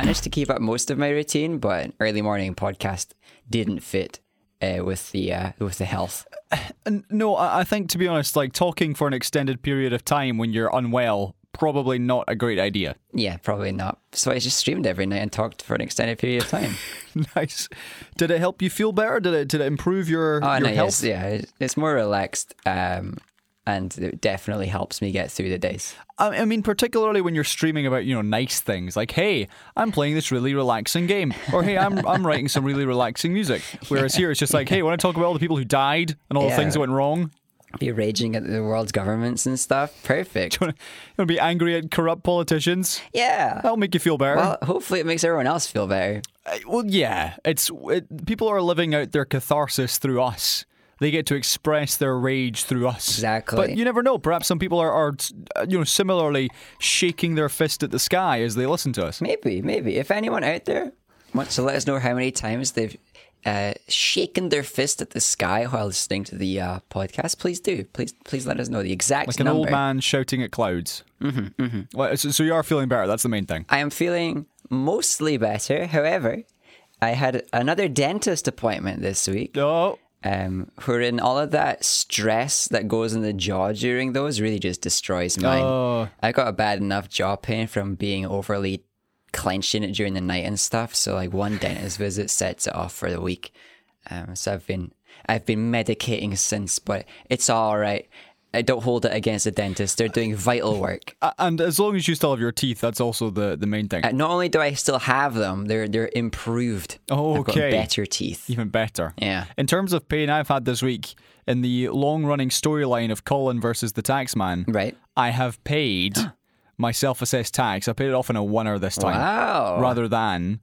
I managed to keep up most of my routine, but an early morning podcast didn't fit uh, with the uh, with the health. No, I I think to be honest, like talking for an extended period of time when you're unwell, probably not a great idea. Yeah, probably not. So I just streamed every night and talked for an extended period of time. nice. Did it help you feel better? Did it did it improve your, oh, your no, health? yes, yeah, it's more relaxed, um, and it definitely helps me get through the days. I I mean, particularly when you're streaming about you know nice things like, "Hey, I'm playing this really relaxing game," or "Hey, I'm I'm writing some really relaxing music." Whereas here, it's just like, "Hey, want to talk about all the people who died and all the things that went wrong?" Be raging at the world's governments and stuff. Perfect. You want to be angry at corrupt politicians? Yeah. That'll make you feel better. Well, hopefully it makes everyone else feel better. Uh, well, yeah, it's it, people are living out their catharsis through us. They get to express their rage through us. Exactly. But you never know. Perhaps some people are, are uh, you know, similarly shaking their fist at the sky as they listen to us. Maybe, maybe. If anyone out there wants to let us know how many times they've uh, shaken their fist at the sky while listening to the uh, podcast, please do. Please, please let us know the exact Like an number. old man shouting at clouds. Mm-hmm, mm-hmm. Well, so, so you are feeling better. That's the main thing. I am feeling mostly better. However, I had another dentist appointment this week. Oh, Um, wherein all of that stress that goes in the jaw during those really just destroys mine. Oh. I got a bad enough jaw pain from being overly clenching it during the night and stuff. So like one dentist visit sets it off for the week. Um, so I've been I've been medicating since, but it's all right. I don't hold it against the dentist. They're doing vital work. And as long as you still have your teeth, that's also the, the main thing. Uh, Not only do I still have them, they're they're improved. Oh, okay. better teeth. Even better. Yeah. In terms of pain I've had this week, in the long running storyline of Colin versus the Taxman, Right. I have paid my self assessed tax. I paid it off in a winner this time. Wow. Rather than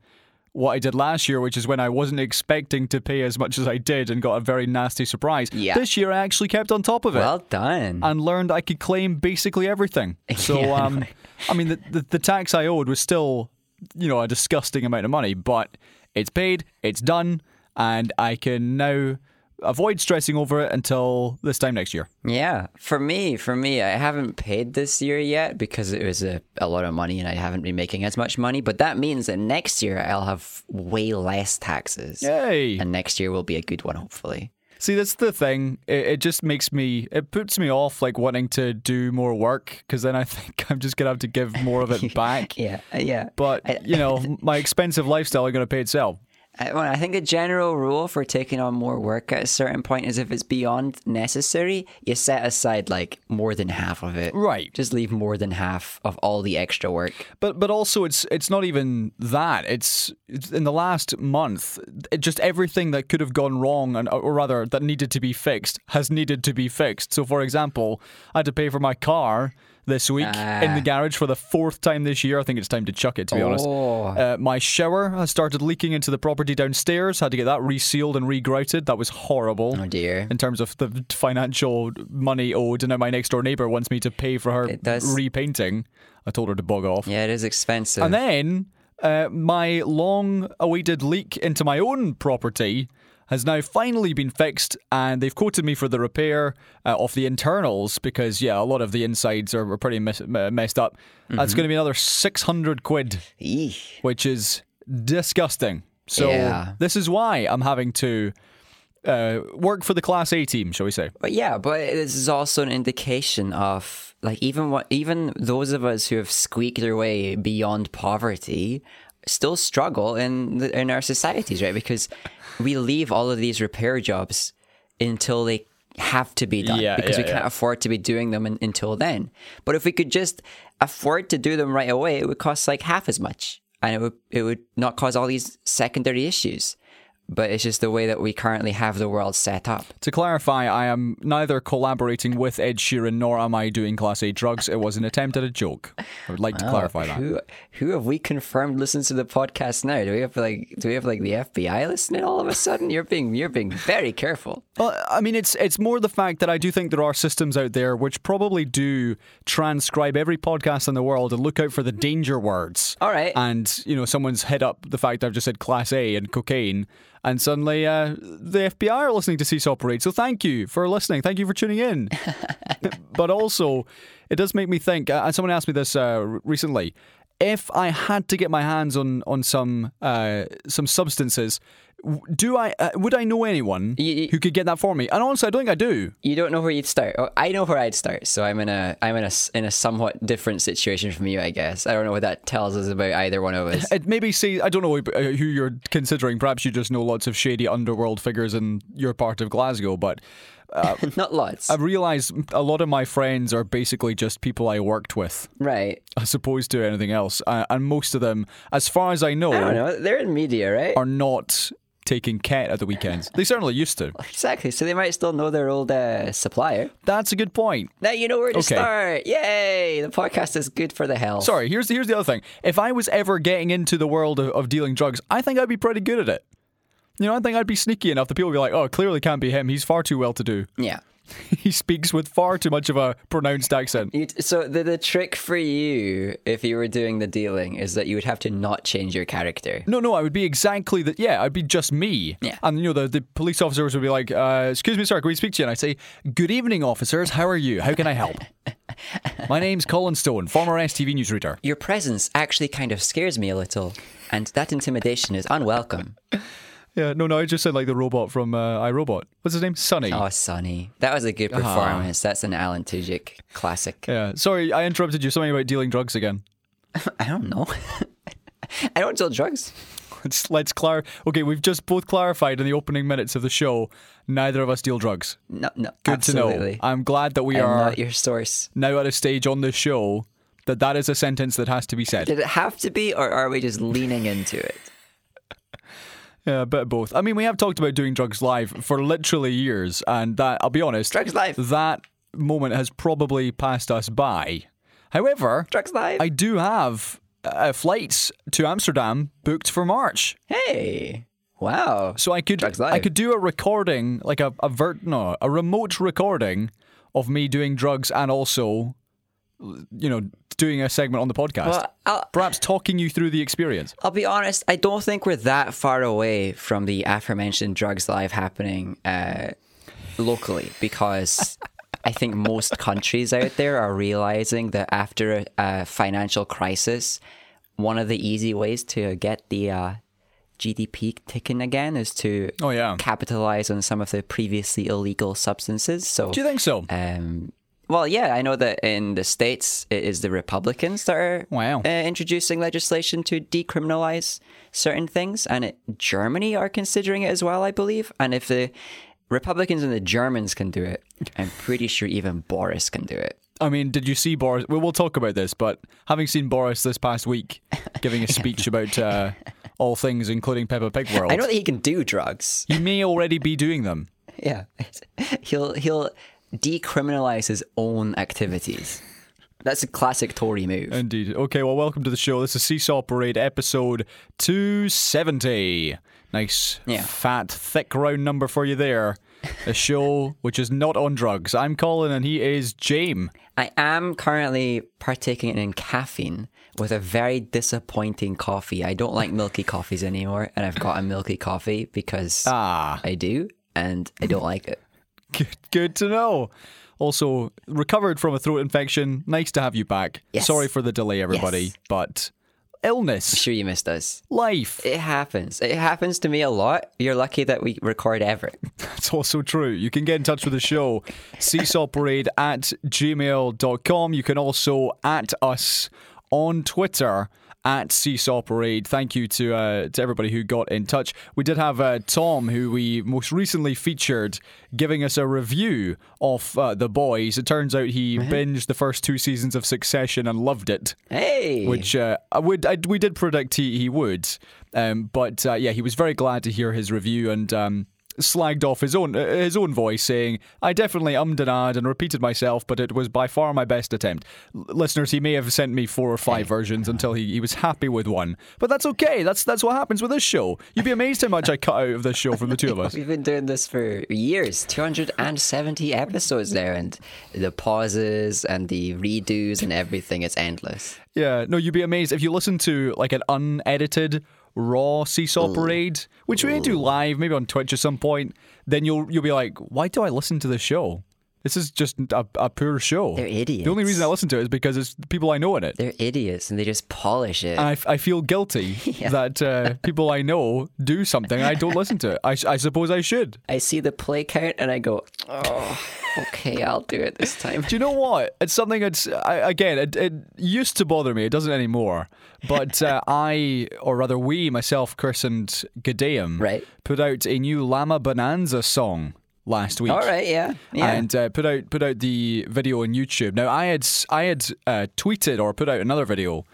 what I did last year, which is when I wasn't expecting to pay as much as I did and got a very nasty surprise. Yeah. This year I actually kept on top of it. Well done. and learned I could claim basically everything. So, Yeah, I um, I mean, the, the the tax I owed was still, you know, a disgusting amount of money, but it's paid, it's done, and I can now avoid stressing over it until this time next year. Yeah, for me, for me, I haven't paid this year yet because it was a, a lot of money and I haven't been making as much money. But that means that next year I'll have way less taxes. Yay! And next year will be a good one, hopefully. See, that's the thing. It, it just makes me, it puts me off like wanting to do more work because then I think I'm just gonna have to give more of it back. Yeah, yeah. But you know, my expensive lifestyle are gonna pay itself. I, well, I think the general rule for taking on more work at a certain point is if it's beyond necessary, you set aside like more than half of it. Right. Just leave more than half of all the extra work. But but also it's it's not even that. It's, it's in the last month, it just everything that could have gone wrong and or rather that needed to be fixed has needed to be fixed. So for example, I had to pay for my car this week in the Ah. garage for the fourth time this year. I think it's time to chuck it to be honest. Oh. Uh, my shower has started leaking into the property downstairs. Had to get that resealed and regrouted. That was horrible. Oh dear. In terms of the financial money owed, and now my next door neighbor wants me to pay for her repainting. I told her to bug off. Yeah, it is expensive. And then uh, my long awaited leak into my own property has now finally been fixed, and they've quoted me for the repair uh, of the internals because, yeah, a lot of the insides are, are pretty mes- uh, messed up. That's Mm-hmm. going to be another 600 quid, Eesh. which is disgusting. So, Yeah. this is why I'm having to uh, work for the Class A team, shall we say. But yeah, but this is also an indication of like even what even those of us who have squeaked their way beyond poverty still struggle in the, in our societies, right? Because we leave all of these repair jobs until they have to be done Yeah, because yeah, we can't yeah. afford to be doing them un- until then. But if we could just afford to do them right away, it would cost like half as much, and it would it would not cause all these secondary issues. But it's just the way that we currently have the world set up. To clarify, I am neither collaborating with Ed Sheeran nor am I doing Class A drugs. It was an attempt at a joke. I would like to clarify that. Who who have we confirmed listens to the podcast now? Do we have like do we have like the FBI listening all of a sudden? You're being you're being very careful. Well, I mean, it's it's more the fact that I do think there are systems out there which probably do transcribe every podcast in the world and look out for the danger words. All right. And you know, someone's hit up the fact I've just said Class A and cocaine, and suddenly uh, the FBI are listening to Seesaw Parade. So thank you for listening. Thank you for tuning in. but also, it does make me think. Uh, and someone asked me this uh, recently. if I had to get my hands on on some uh, some substances, do I uh, would I know anyone You- you- who could get that for me? And honestly, I don't think I do. You don't know where you'd start. Oh, I know where I'd start. So I'm in a I'm in a in a somewhat different situation from you, I guess. I don't know what that tells us about either one of us. It maybe say I don't know uh, who you're considering. Perhaps you just know lots of shady underworld figures in your part of Glasgow, but. Not lots. I've realised a lot of my friends are basically just people I worked with, right. as opposed to anything else. Uh, and most of them, as far as I know, I don't know. They're in media, right? are not taking ket at the weekends. They certainly used to. Exactly. So they might still know their old uh, supplier. That's a good point. Now you know where to Okay. start. Yay! The podcast is good for the health. Sorry, here's here's the other thing. If I was ever getting into the world of, of dealing drugs, I think I'd be pretty good at it. You know, I think I'd be sneaky enough that people would be like, "Oh, clearly can't be him. He's far too well to do. Yeah. he speaks with far too much of a pronounced accent." You so the the trick for you, if you were doing the dealing, is that you would have to not change your character. No, no, I would be exactly that. Yeah, I'd be just me. Yeah. And, you know, the, the police officers would be like, uh, excuse me, sir, can we speak to you? And I'd say, good evening, officers. How are you? How can I help? My name's Colin Stone, former STV newsreader. Your presence actually kind of scares me a little, and that intimidation is unwelcome. Yeah, no, no, I just said like the robot from uh, I, Robot. What's his name? Sonny. Oh, Sonny, that was a good performance. That's an Alan Tudyk classic. Yeah, sorry, I interrupted you. Something about dealing drugs again. I don't know. I don't deal drugs. Let's let's clar. Okay, we've just both clarified in the opening minutes of the show. Neither of us deal drugs. No, no. Good absolutely. to know. I'm glad that we I'm are not your source. now at a stage on this show that that is a sentence that has to be said. Did it have to be, or are we just leaning into it? Yeah, a bit of both. I mean, we have talked about doing drugs live for literally years, and that I'll be honest, Drugs live. that moment has probably passed us by. However, Drugs live. I do have uh, flights to Amsterdam booked for March, Hey, wow. so I could Drugs I could do a recording, like a a vert no a remote recording of me doing drugs and also, you know, doing a segment on the podcast. Well, Perhaps talking you through the experience. I'll be honest. I don't think we're that far away from the aforementioned drugs live happening uh, locally because. I think most countries out there are realizing that after a, financial crisis, one of the easy ways to get the uh, GDP ticking again is to Oh yeah. capitalize on some of the previously illegal substances. So, Do you think so? um, well, yeah, I know that in the states it is the Republicans that are Wow. uh, introducing legislation to decriminalize certain things, and it, Germany are considering it as well, I believe. And if the Republicans and the Germans can do it, I'm pretty sure even Boris can do it. I mean, did you see Boris? Well, we'll talk about this, but having seen Boris this past week giving a speech about uh, all things, including Peppa Pig World, I know that he can do drugs. he may already be doing them. Yeah, he'll he'll decriminalize his own activities. That's a classic Tory move. Indeed. Okay, well, welcome to the show. This is Seesaw Parade episode 270. Nice, Yeah. fat, thick round number for you there. A show which is not on drugs. I'm Colin and he is James. I am currently partaking in caffeine with a very disappointing coffee. I don't like milky coffees anymore, and I've got a milky coffee because Ah, I do, and I don't like it. Good, good to know. Also, recovered from a throat infection. Nice to have you back. Yes. Sorry for the delay, everybody, Yes. but illness, I'm Sure, you missed us. life. It happens. It happens to me a lot. You're lucky that we record ever. That's also true. You can get in touch with the show, seesawparade at gmail.com. You can also at us on Twitter at Seesaw Parade. Thank you to uh, to everybody who got in touch. We did have uh, Tom, who we most recently featured, giving us a review of uh, The Boys. It turns out he binged the first two seasons of Succession and loved it Hey, which uh, I would I, we did predict he, he would. Um, but uh, yeah, he was very glad to hear his review and um, slagged off his own uh, his own voice, saying, "I definitely ummed and ahed and repeated myself, but it was by far my best attempt." L- listeners, he may have sent me four or five versions until he, he was happy with one, but that's okay. That's that's what happens with this show. You'd be amazed how much I cut out of this show from the two of us. We've been doing this for years 270 episodes there, and the pauses and the redos and everything, is endless. Yeah, no, you'd be amazed if you listen to like an unedited raw seesaw parade, which we may do live, maybe on Twitch at some point. Then you'll you'll be like, why do I listen to this show? This is just a, a poor show. They're idiots. The only reason I listen to it is because it's people I know in it. They're idiots and they just polish it. And I, f- I feel guilty that uh, people I know do something and I don't listen to it. I, I suppose I should. I see the play count and I go, oh, okay, I'll do it this time. Do you know what? It's something that's, I, again, it, it used to bother me. It doesn't anymore. But uh, I, or rather we, myself, Chris and Gadeum, Right. put out a new Llama Bonanza song last week. All right, yeah, yeah. and uh, put out put out the video on YouTube. Now I had I had uh, tweeted or put out another video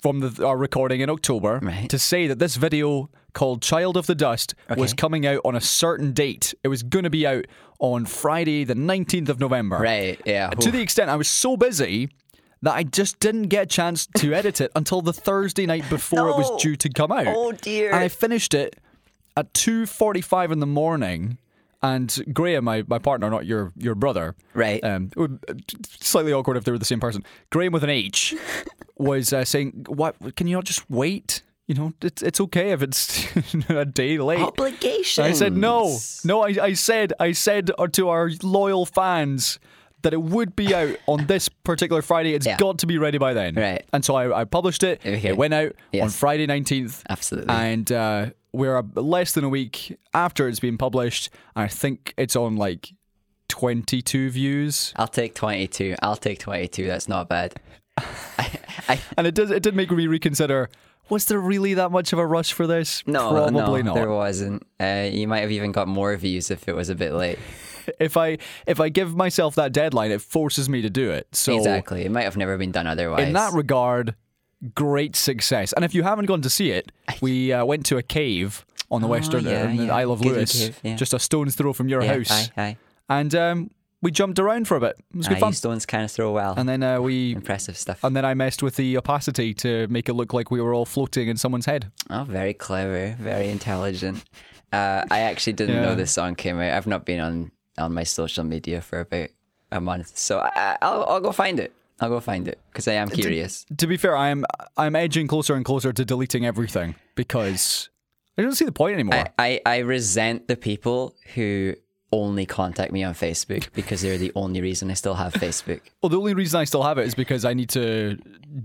from the, our recording in October Right. to say that this video called "Child of the Dust" was coming out on a certain date. It was going to be out on Friday, the nineteenth of November. right, yeah. To the extent I was so busy. That I just didn't get a chance to edit it until the Thursday night before it was due to come out. Oh, dear. And I finished it at two forty-five in the morning. And Graham, my, my partner, not your your brother, Right. Um, it would slightly awkward if they were the same person. Graham with an H was uh, saying, "What? Can you not just wait? You know, it's it's okay if it's a day late." Obligation. I said no, no. I, I said I said uh, to our loyal fans that it would be out on this particular Friday. It's Yeah. got to be ready by then. Right. And so I, I published it. Okay. It went out on Friday nineteenth. Absolutely. And uh, we're a, less than a week after it's been published. I think it's on like twenty two views. I'll take 22. I'll take 22. That's not bad. I, I, And it does it did make me reconsider. Was there really that much of a rush for this? no, probably no, not. there wasn't. Uh, you might have even got more views if it was a bit late. if I if I give myself that deadline, it forces me to do it. So exactly. It might have never been done otherwise. in that regard, great success. And if you haven't gone to see it, we uh, went to a cave on the western Oh, yeah, in the yeah. Isle of Lewis, Cave, yeah. just a stone's throw from your house, Aye, aye. and um, we jumped around for a bit. It was good Aye, fun. stones kind of throw well. And then uh, we Impressive stuff. and then I messed with the opacity to make it look like we were all floating in someone's head. Oh, very clever, very intelligent. Uh, I actually didn't know this song came out. I've not been on on my social media for about a month, so I, I'll I'll go find it. I'll go find it because I am curious. To be fair, I'm I'm edging closer and closer to deleting everything because I don't see the point anymore. I, I, I resent the people who only contact me on Facebook because they're the only reason I still have Facebook. Well, the only reason I still have it is because I need to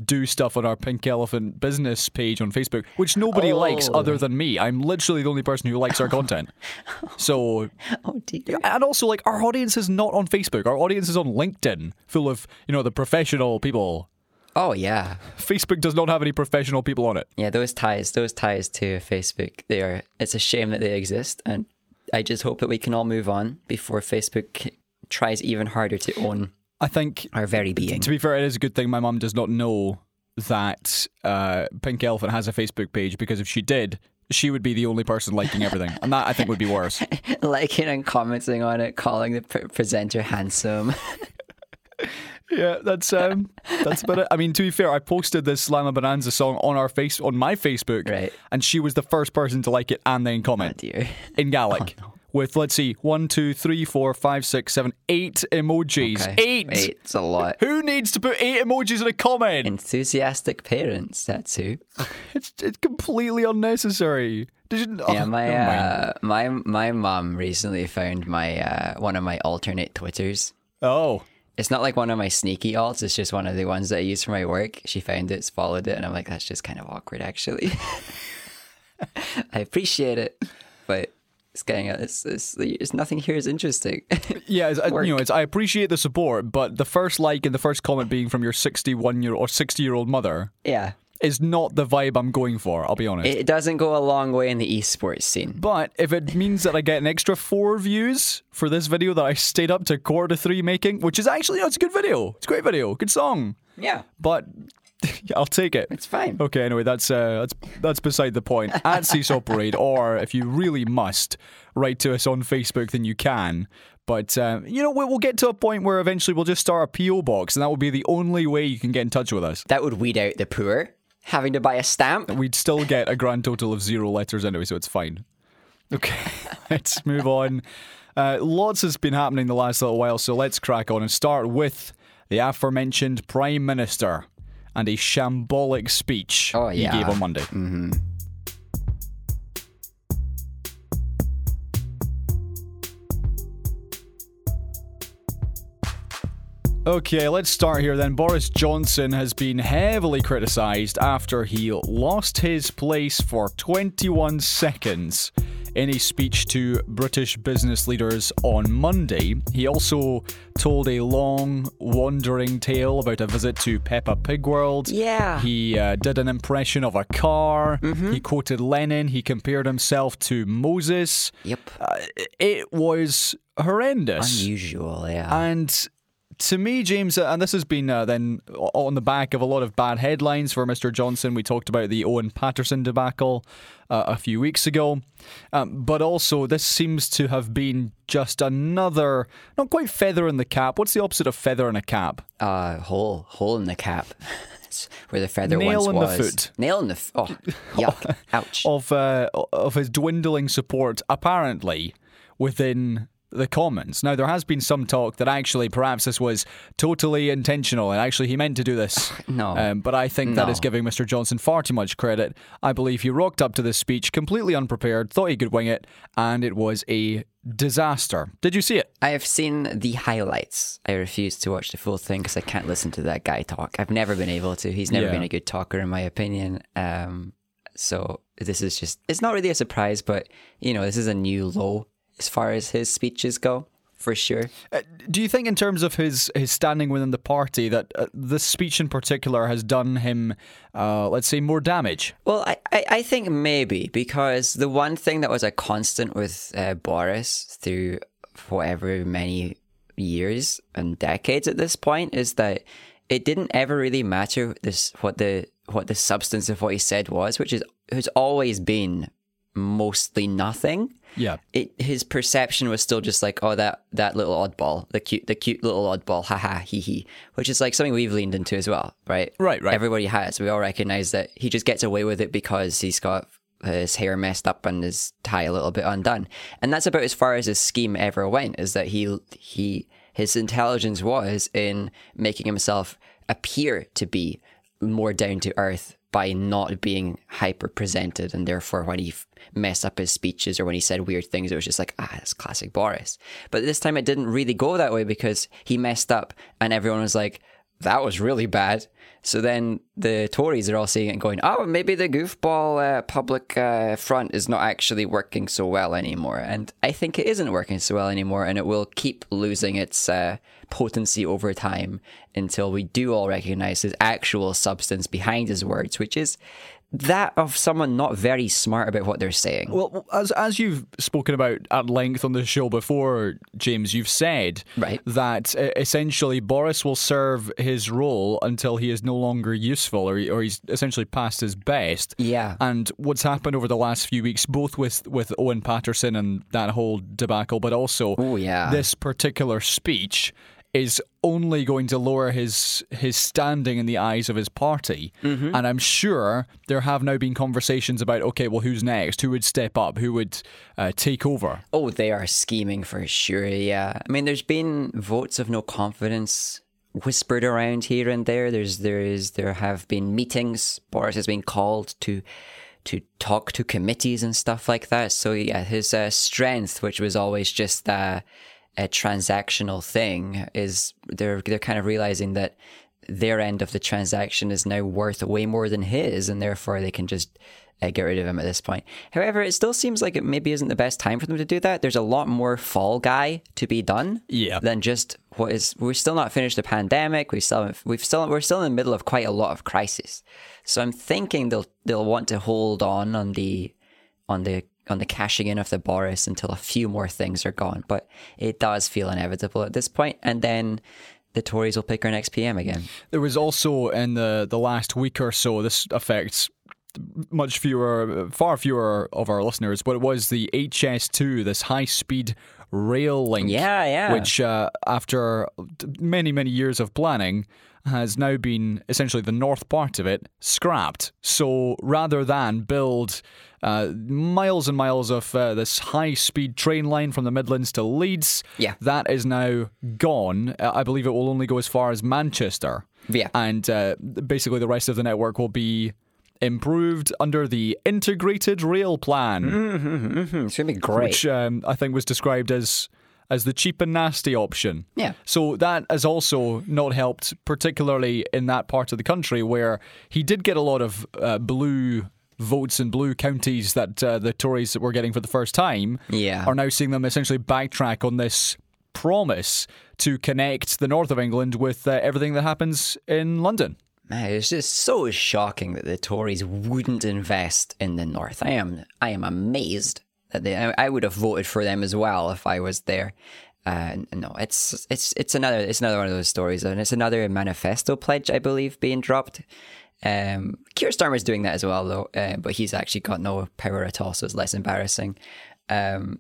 do stuff on our Pink Elephant business page on Facebook, which nobody Oh. likes other than me. I'm literally the only person who likes our content. So, Oh dear. and also, like, our audience is not on Facebook. Our audience is on LinkedIn, full of, you know, the professional people. Oh yeah, Facebook does not have any professional people on it. yeah. Those ties, those ties to Facebook. They are. It's a shame that they exist, and I just hope that we can all move on before Facebook tries even harder to own I think, our very being. to be fair, it is a good thing my mum does not know that uh, Pink Elephant has a Facebook page because if she did, she would be the only person liking everything. And that, I think, would be worse. liking and commenting on it, calling the pre- presenter handsome. Yeah, that's um, that's about it. I mean, to be fair, I posted this Llama Bonanza song on our face on my Facebook, Right. And she was the first person to like it and then oh comment dear. in Gaelic with let's see, one, two, three, four, five, six, seven, eight emojis. Okay. Eight. It's a lot. Who needs to put eight emojis in a comment? Enthusiastic parents. That's who. It's it's completely unnecessary. Did you? oh, Yeah, my uh, my my mom recently found my uh, one of my alternate twitters. oh, It's not like one of my sneaky alts. It's just one of the ones that I use for my work. She found it, followed it, and I'm like, that's just kind of awkward, actually. I appreciate it, but it's getting it's, it's, it's nothing here is interesting. yeah. It's, uh, you know, it's I appreciate the support, but the first like and the first comment being from your sixty-one year or sixty-year-old mother yeah, is not the vibe I'm going for. I'll be honest. it doesn't go a long way in the esports scene. But if it means that I get an extra four views for this video that I stayed up to quarter to three making, which is actually it's a good video. It's a great video, good song. Yeah, But I'll take it. it's fine. Okay, anyway, that's uh, that's that's beside the point. At Seesaw Parade, or if you really must, write to us on Facebook, then you can. But um, you know, we'll get to a point where eventually we'll just start a PO box, and that will be the only way you can get in touch with us. That would weed out the poor. Having to buy a stamp. We'd still get a grand total of zero letters anyway, so it's fine. Okay, let's move on. Uh, lots has been happening the last little while, so let's crack on and start with the aforementioned Prime Minister and a shambolic speech Oh, he gave on Monday. Okay, let's start here then. Boris Johnson has been heavily criticised after he lost his place for 21 seconds in a speech to British business leaders on Monday. He also told a long, wandering tale about a visit to Peppa Pig World. Yeah. He uh, did an impression of a car. Mhm. He quoted Lenin. He compared himself to Moses. Yep. Uh, it was horrendous. Unusual, yeah. And to me, James, uh, and this has been uh, then on the back of a lot of bad headlines for Mr. Johnson. We talked about the Owen Paterson debacle uh, a few weeks ago. Um, but also, this seems to have been just another, not quite feather in the cap. What's the opposite of feather in a cap? uh, hole, hole in the cap. Where the feather Nail once in the was. foot. Nail in the f- Oh, yuck. Ouch. Of, uh, of his dwindling support, apparently, within the comments. Now, there has been some talk that actually perhaps this was totally intentional and actually he meant to do this. No. Um, but I think that No. is giving Mr. Johnson far too much credit. I believe he rocked up to this speech completely unprepared, thought he could wing it, and it was a disaster. Did you see it? I have seen the highlights. I refuse to watch the full thing because I can't listen to that guy talk. I've never been able to. He's never Yeah. been a good talker, in my opinion. Um, so this is just, it's not really a surprise, but, you know, this is a new low as far as his speeches go, for sure. Uh, do you think, in terms of his, his standing within the party, that uh, this speech in particular has done him, uh, let's say, more damage? Well, I, I, I think maybe because the one thing that was a constant with uh, Boris through whatever many years and decades at this point is that it didn't ever really matter this what the what the substance of what he said was, which is has always been mostly nothing. Yeah. It his perception was still just like, oh that that little oddball, the cute the cute little oddball, haha hee hee, which is like something we've leaned into as well, right? Right, right. Everybody has. We all recognize that he just gets away with it because he's got his hair messed up and his tie a little bit undone, and that's about as far as his scheme ever went. Is that he he his intelligence was in making himself appear to be more down to earth by not being hyper presented and therefore when he f- messed up his speeches or when he said weird things it was just like ah that's classic boris. But this time it didn't really go that way because he messed up and everyone was like that was really bad. So then the tories are all seeing it and going oh maybe the goofball uh, public uh, front is not actually working so well anymore. And i think it isn't working so well anymore and it will keep losing its uh, potency over time until we do all recognize his actual substance behind his words, which is that of someone not very smart about what they're saying. Well, as as you've spoken about at length on the show before, James, you've said Right. that uh, essentially Boris will serve his role until he is no longer useful, or he, or he's essentially past his best. Yeah. And what's happened over the last few weeks, both with with Owen Paterson and that whole debacle, but also Oh, yeah. this particular speech is only going to lower his his standing in the eyes of his party. Mm-hmm. And I'm sure there have now been conversations about okay, well, who's next? Who would step up? Who would uh, take over? Oh, they are scheming for sure, yeah. I mean, there's been votes of no confidence whispered around here and there. There's there is there have been meetings. Boris has been called to to talk to committees and stuff like that. So yeah, his uh, strength, which was always just uh, a transactional thing, is they're they're kind of realizing that their end of the transaction is now worth way more than his, and therefore they can just uh, get rid of him at this point. However, it still seems like it maybe isn't the best time for them to do that. There's a lot more fall guy to be done Yeah. than just what is. We're still not finished the pandemic. We still we've still we're still in the middle of quite a lot of crisis. So I'm thinking they'll they'll want to hold on on the on the on the cashing in of the Boris until a few more things are gone. But it does feel inevitable at this point. and then the Tories will pick our next PM again. There was also in the the last week or so. This affects much fewer, far fewer of our listeners, but it was the HS2, this high speed rail link. Yeah, yeah. Which, uh, after many, many years of planning, has now been essentially the north part of it scrapped. So rather than build uh, miles and miles of uh, this high speed train line from the Midlands to Leeds, Yeah. that is now gone. Uh, I believe it will only go as far as Manchester. Yeah. And uh, basically, the rest of the network will be improved under the Integrated Rail Plan, Mm-hmm, it's gonna be great. which um, I think was described as as the cheap and nasty option. Yeah. So that has also not helped, particularly in that part of the country where he did get a lot of uh, blue votes in blue counties that uh, the Tories were getting for the first time. Yeah. Are now seeing them essentially backtrack on this promise to connect the north of England with uh, everything that happens in London. Man, it's just so shocking that the Tories wouldn't invest in the North. I am, I am amazed that they. I, would have voted for them as well if I was there. Uh, no, it's it's it's another it's another one of those stories, and it's another manifesto pledge, I believe, being dropped. Um, Keir Starmer's doing that as well, though, uh, but he's actually got no power at all, so it's less embarrassing. Um,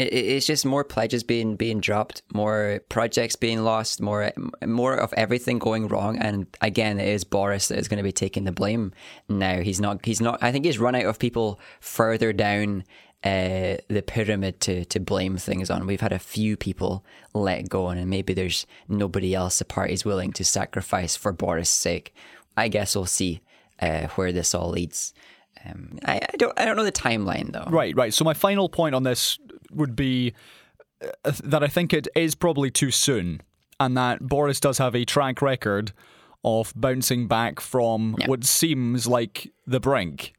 it's just more pledges being being dropped, more projects being lost, more more of everything going wrong. And again, it is Boris that is going to be taking the blame now. He's not. He's not. I think he's run out of people further down uh, the pyramid to to blame things on. We've had a few people let go, and maybe there's nobody else the party's willing to sacrifice for Boris' sake. I guess we'll see uh, where this all leads. Um, I, I, don't. I don't know the timeline though. Right, right. So my final point on this would be uh, that I think it is probably too soon, and that Boris does have a track record of bouncing back from Yeah. what seems like the brink.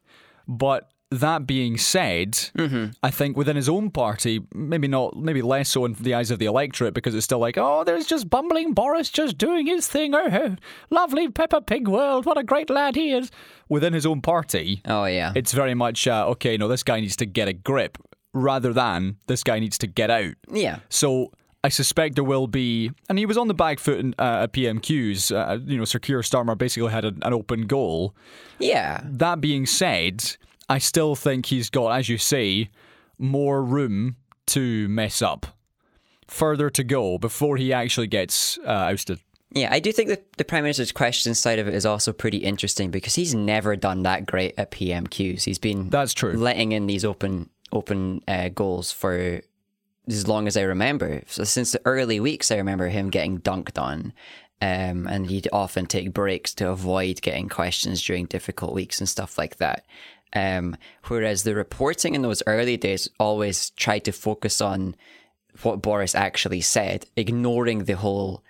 But that being said, Mm-hmm. I think within his own party, maybe not, maybe less so in the eyes of the electorate, because it's still like, oh, there's just bumbling Boris just doing his thing. Oh, lovely Peppa Pig world. What a great lad he is. Within his own party, Oh yeah. it's very much uh, okay. No, this guy needs to get a grip, rather than this guy needs to get out. yeah. So I suspect there will be, and he was on the back foot in, uh, at PMQs. Uh, you know, Sir Keir Starmer basically had a, an open goal. Yeah. That being said, I still think he's got, as you say, more room to mess up, further to go before he actually gets uh, ousted. Yeah, I do think that the Prime Minister's question side of it is also pretty interesting because he's never done that great at PMQs. He's been That's true. letting in these open open uh, goals for as long as I remember. So since the early weeks, I remember him getting dunked on. Um, and he'd often take breaks to avoid getting questions during difficult weeks and stuff like that. Um, whereas the reporting in those early days always tried to focus on what Boris actually said, ignoring the whole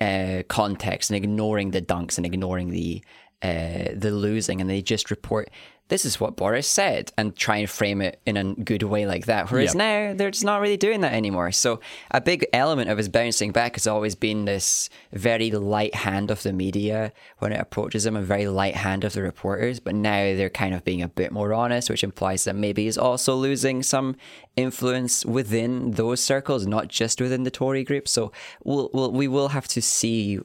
uh, context and ignoring the dunks and ignoring the uh, the losing, and they just report this is what Boris said and try and frame it in a good way like that. Whereas Yep. now they're just not really doing that anymore. So a big element of his bouncing back has always been this very light hand of the media when it approaches him, a very light hand of the reporters. But now they're kind of being a bit more honest, which implies that maybe he's also losing some influence within those circles, not just within the Tory group. So we'll, we'll we will have to see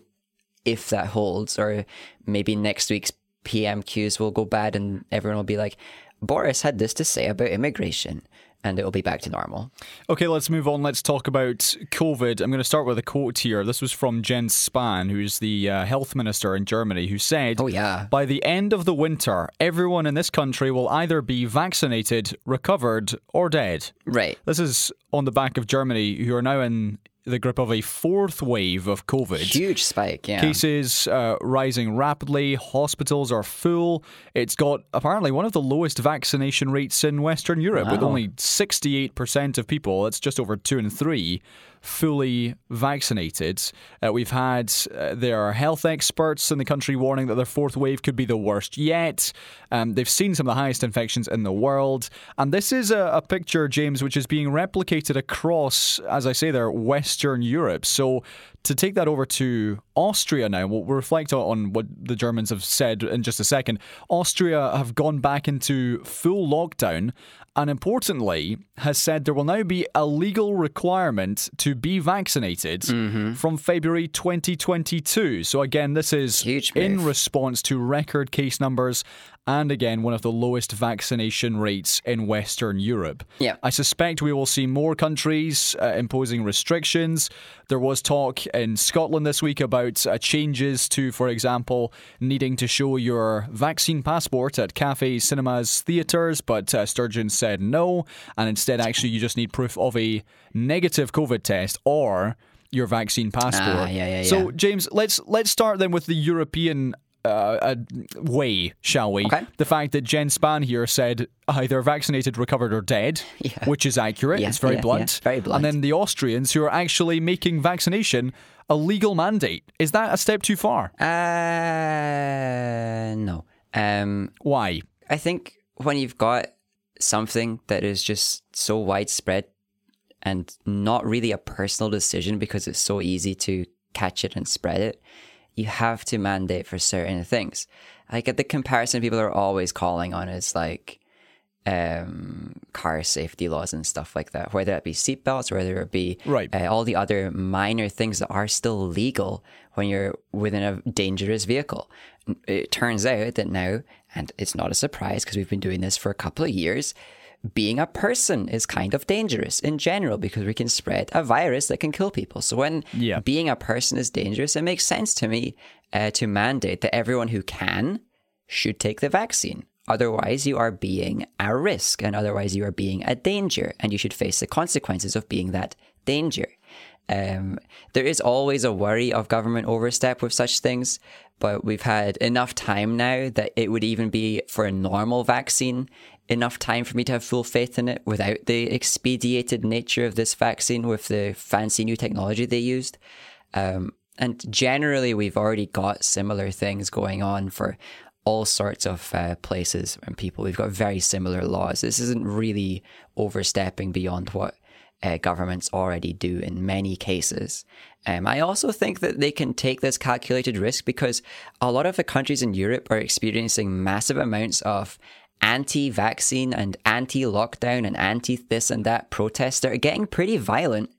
if that holds, or maybe next week's PMQs will go bad and everyone will be like, Boris had this to say about immigration, and it'll be back to normal. Okay, let's move on. Let's talk about COVID. I'm going to start with a quote here. This was from Jens Spahn, who's the uh, health minister in Germany, who said, Oh, yeah. By the end of the winter, everyone in this country will either be vaccinated, recovered, or dead. Right. This is on the back of Germany, who are now in the grip of a fourth wave of COVID. Huge spike, yeah. Cases uh, rising rapidly, hospitals are full. It's got apparently one of the lowest vaccination rates in Western Europe, with only 68% of people, that's just over two in three, fully vaccinated. Uh, we've had, uh, there are health experts in the country warning that their fourth wave could be the worst yet. Um, they've seen some of the highest infections in the world. And this is a, a picture, James, which is being replicated across, as I say there, Western Europe. So to take that over to Austria now, we'll reflect on what the Germans have said in just a second. Austria have gone back into full lockdown and importantly has said there will now be a legal requirement to be vaccinated from February 2022. So again, this is Huge in move. response to record case numbers and again one of the lowest vaccination rates in Western Europe. Yeah. I suspect we will see more countries uh, imposing restrictions. There was talk in Scotland this week about uh, changes to, for example, needing to show your vaccine passport at cafes, cinemas, theatres, but uh, Sturgeon said no, and instead, actually, you just need proof of a negative COVID test or your vaccine passport. Ah, yeah, yeah, So. James, let's let's start then with the European uh, uh, weigh, shall we, Okay. the fact that Jens Spahn here said either vaccinated, recovered, or dead, Yeah. which is accurate. Yeah, it's very yeah, blunt. yeah, very blunt. And then the Austrians who are actually making vaccination a legal mandate. Is that a step too far? Uh, no. Um, Why? I think when you've got something that is just so widespread and not really a personal decision because it's so easy to catch it and spread it, you have to mandate for certain things. Like at the comparison people are always calling on is like um, car safety laws and stuff like that, whether it be seatbelts, whether it be Right. uh, all the other minor things that are still legal when you're within a dangerous vehicle. It turns out that now, and it's not a surprise because we've been doing this for a couple of years, being a person is kind of dangerous in general because we can spread a virus that can kill people. So when Yeah. being a person is dangerous, it makes sense to me uh, to mandate that everyone who can should take the vaccine. Otherwise, you are being a risk, and otherwise, you are being a danger, and you should face the consequences of being that danger. Um, there is always a worry of government overstep with such things, but we've had enough time now that it would even be for a normal vaccine enough time for me to have full faith in it without the expedited nature of this vaccine with the fancy new technology they used. Um, and generally, we've already got similar things going on for all sorts of uh, places and people. We've got very similar laws. This isn't really overstepping beyond what uh, governments already do in many cases. Um, I also think that they can take this calculated risk because a lot of the countries in Europe are experiencing massive amounts of anti vaccine and anti lockdown and anti this and that protests that are getting pretty violent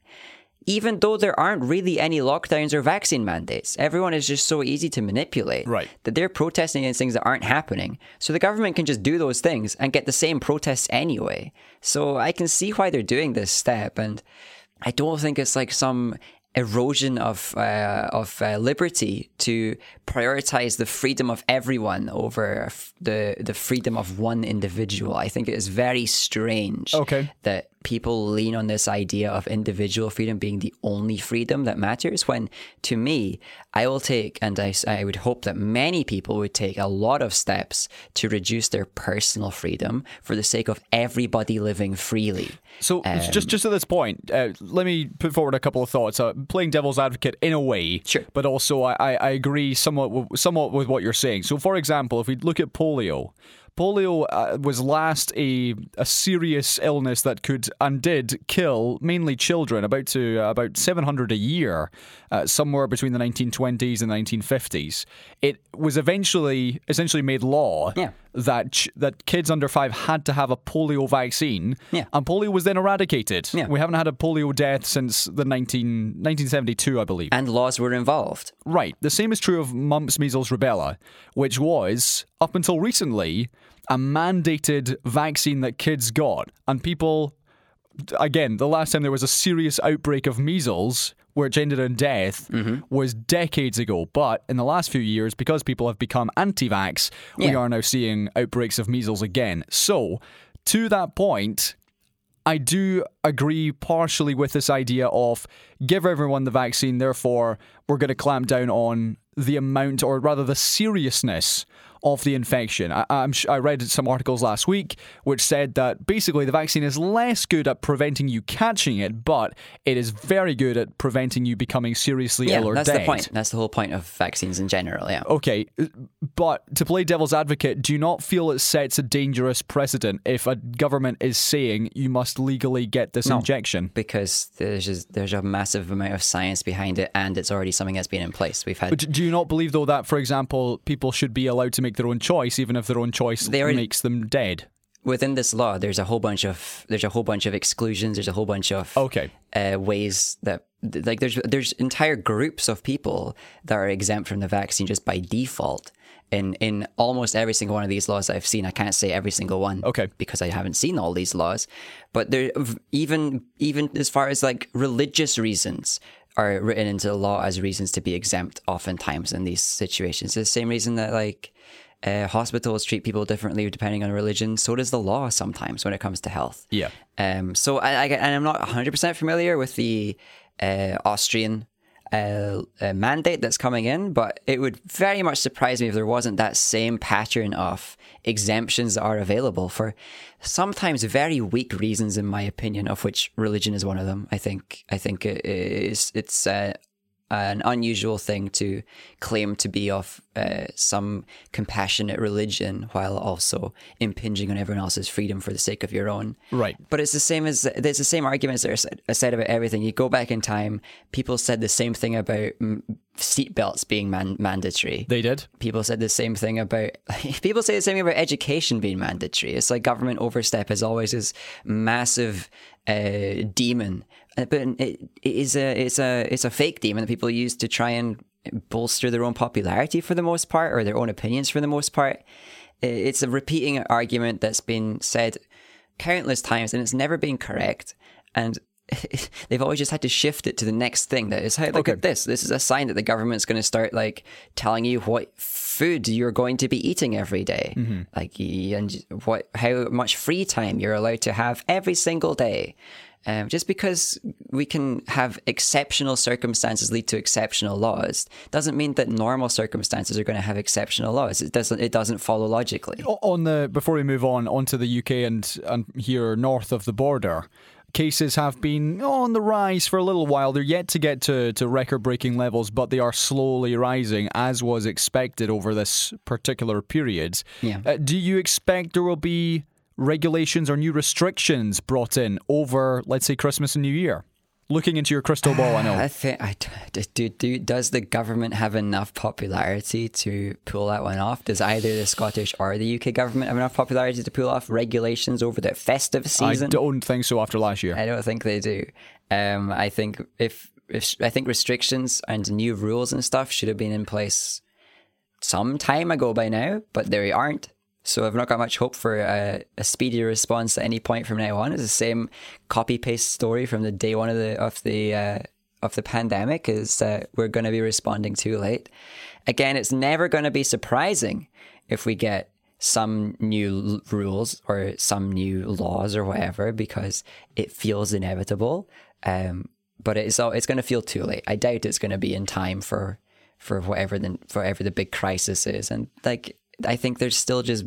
even though there aren't really any lockdowns or vaccine mandates. Everyone is just so easy to manipulate Right. that they're protesting against things that aren't happening. So the government can just do those things and get the same protests anyway. So I can see why they're doing this step, and I don't think it's like some erosion of uh, of uh, liberty to prioritize the freedom of everyone over f- the the freedom of one individual. I think it is very strange Okay. that people lean on this idea of individual freedom being the only freedom that matters when to me i will take and I, I would hope that many people would take a lot of steps to reduce their personal freedom for the sake of everybody living freely So just just at this point, uh, let me put forward a couple of thoughts. Uh, playing devil's advocate in a way, Sure. but also I, I, I agree somewhat with, somewhat with what you're saying. So, for example, if we look at polio. Polio uh, was last a a serious illness that could and did kill mainly children, about to uh, about 700 a year, uh, somewhere between the 1920s and 1950s. It was eventually essentially made law Yeah. that ch- that kids under five had to have a polio vaccine, Yeah. and polio was then eradicated. Yeah. We haven't had a polio death since the 19, 1972, I believe. and laws were involved right. The same is true of mumps, measles, rubella, which was, up until recently, a mandated vaccine that kids got. And people, again, the last time there was a serious outbreak of measles, which ended in death, mm-hmm. was decades ago. But in the last few years, because people have become anti vax, we are now seeing outbreaks of measles again. So, to that point, I do agree partially with this idea of give everyone the vaccine, therefore, we're going to clamp down on the amount, or rather the seriousness of the infection. I, I'm, sh- I read some articles last week which said that basically the vaccine is less good at preventing you catching it, but it is very good at preventing you becoming seriously yeah ill or that's dead. the point that's the whole point of vaccines in general yeah Okay, but to play devil's advocate, do you not feel it sets a dangerous precedent if a government is saying you must legally get this mm. injection? because there's just, there's a massive amount of science behind it and it's already something that's been in place we've had But do you not believe, though, that, for example, people should be allowed to make their own choice, even if their own choice makes them dead? within this law, there's a whole bunch of there's a whole bunch of exclusions. There's a whole bunch of Okay. uh, ways that like there's there's entire groups of people that are exempt from the vaccine just by default. In in almost every single one of these laws I've seen, I can't say every single one, Okay. because I haven't seen all these laws. But there even even as far as like religious reasons are written into the law as reasons to be exempt. Oftentimes in these situations, the same reason that like uh, hospitals treat people differently depending on religion. So does the law sometimes when it comes to health. Yeah. Um. So I, I and I'm not 100 percent familiar with the uh, Austrian uh, a mandate that's coming in, but it would very much surprise me if there wasn't that same pattern of exemptions are available for sometimes very weak reasons, in my opinion, of which religion is one of them. I think I think it is it's uh, an unusual thing to claim to be of uh, some compassionate religion while also impinging on everyone else's freedom for the sake of your own. Right. But it's the same as there's the same arguments that are said about everything. You go back in time, people said the same thing about seatbelts being man- mandatory. They did. People said the same thing about people say the same thing about education being mandatory. It's like government overstep is always this massive uh, demon Uh, but it, it is a it's a it's a fake demon that people use to try and bolster their own popularity for the most part or their own opinions for the most part. It's a repeating argument that's been said countless times and it's never been correct. And they've always just had to shift it to the next thing that is hey look Okay. at this this is a sign that the government's going to start like telling you what food you're going to be eating every day. Mm-hmm. like and what how much free time you're allowed to have every single day um, just because we can have exceptional circumstances lead to exceptional laws doesn't mean that normal circumstances are going to have exceptional laws it doesn't it doesn't follow logically On the before we move on onto the UK and and here north of the border, cases have been on the rise for a little while. They're yet to get to, to record breaking levels, but they are slowly rising as was expected over this particular period. Yeah. Uh, do you expect there will be regulations or new restrictions brought in over, let's say, Christmas and New Year? Looking into your crystal ball, I know. I think I do, do does the government have enough popularity to pull that one off? Does either the Scottish or the UK government have enough popularity to pull off regulations over the festive season? I don't think so after last year. I don't think they do. Um, I think if, if I think restrictions and new rules and stuff should have been in place some time ago by now, but they aren't. So I've not got much hope for a, a speedy response at any point from now on. It's the same copy paste story from the day one of the of the uh, of the pandemic. Is uh, we're going to be responding too late. Again, it's never going to be surprising if we get some new l- rules or some new laws or whatever because it feels inevitable. Um, but it's it's going to feel too late. I doubt it's going to be in time for for whatever the whatever the big crisis is. And like I think they're still just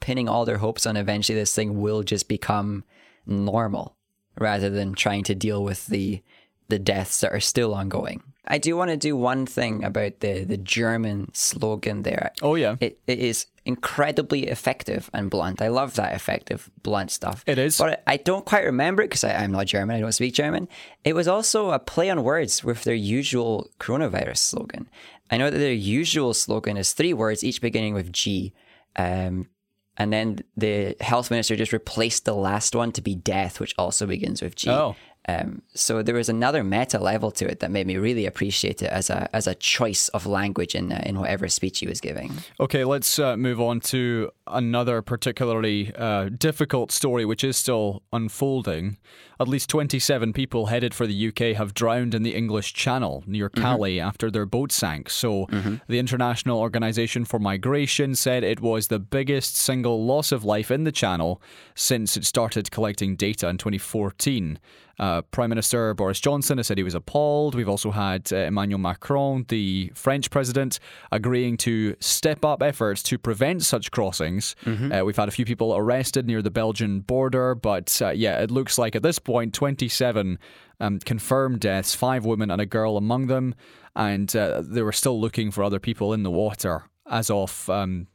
pinning all their hopes on eventually this thing will just become normal rather than trying to deal with the the deaths that are still ongoing. I do want to do one thing about the the German slogan there. Oh, yeah. It it is incredibly effective and blunt. I love that effective, blunt stuff. It is. But I don't quite remember it because I'm not German. I don't speak German. It was also a play on words with their usual coronavirus slogan. I know that their usual slogan is three words, each beginning with G. Um, and then the health minister just replaced the last one to be death, which also begins with G. Oh. Um, so there was another meta level to it that made me really appreciate it as a as a choice of language in uh, in whatever speech he was giving. Okay, let's uh, move on to another particularly uh, difficult story, which is still unfolding. At least 27 people headed for the UK have drowned in the English Channel near Calais after their boat sank. So, the International Organization for Migration said it was the biggest single loss of life in the Channel since it started collecting data in 2014. Uh, Prime Minister Boris Johnson has said he was appalled. We've also had uh, Emmanuel Macron, the French president, agreeing to step up efforts to prevent such crossings. Uh, we've had a few people arrested near the Belgian border, but uh, yeah, it looks like at this point, 27 um, confirmed deaths, five women and a girl among them, and uh, they were still looking for other people in the water as of. Um,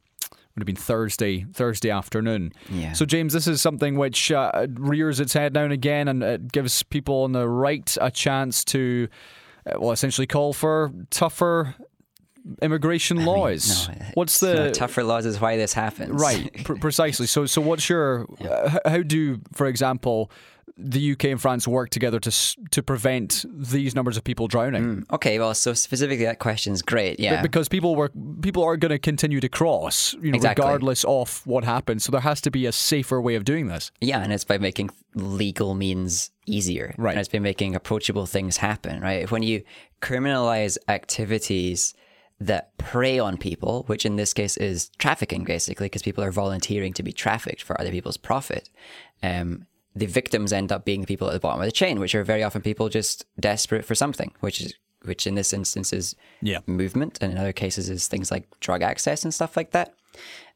would have been Thursday, Thursday afternoon. Yeah. So, James, this is something which uh, rears its head now and again, and it gives people on the right a chance to, uh, well, essentially call for tougher immigration laws. No, what's no, the tougher laws is why this happens. right? Pr- precisely. So, so what's your? Uh, how do, for example, the UK and France work together to to prevent these numbers of people drowning? Okay, well, so specifically that question is great. Yeah. Because people were people are going to continue to cross, you know, Exactly. regardless of what happens. So there has to be a safer way of doing this. Yeah, and it's by making legal means easier. Right. And it's by making approachable things happen, right? When you criminalize activities that prey on people, which in this case is trafficking, basically, because people are volunteering to be trafficked for other people's profit, um, the victims end up being the people at the bottom of the chain, which are very often people just desperate for something, which is which in this instance is Yeah. movement, and in other cases is things like drug access and stuff like that.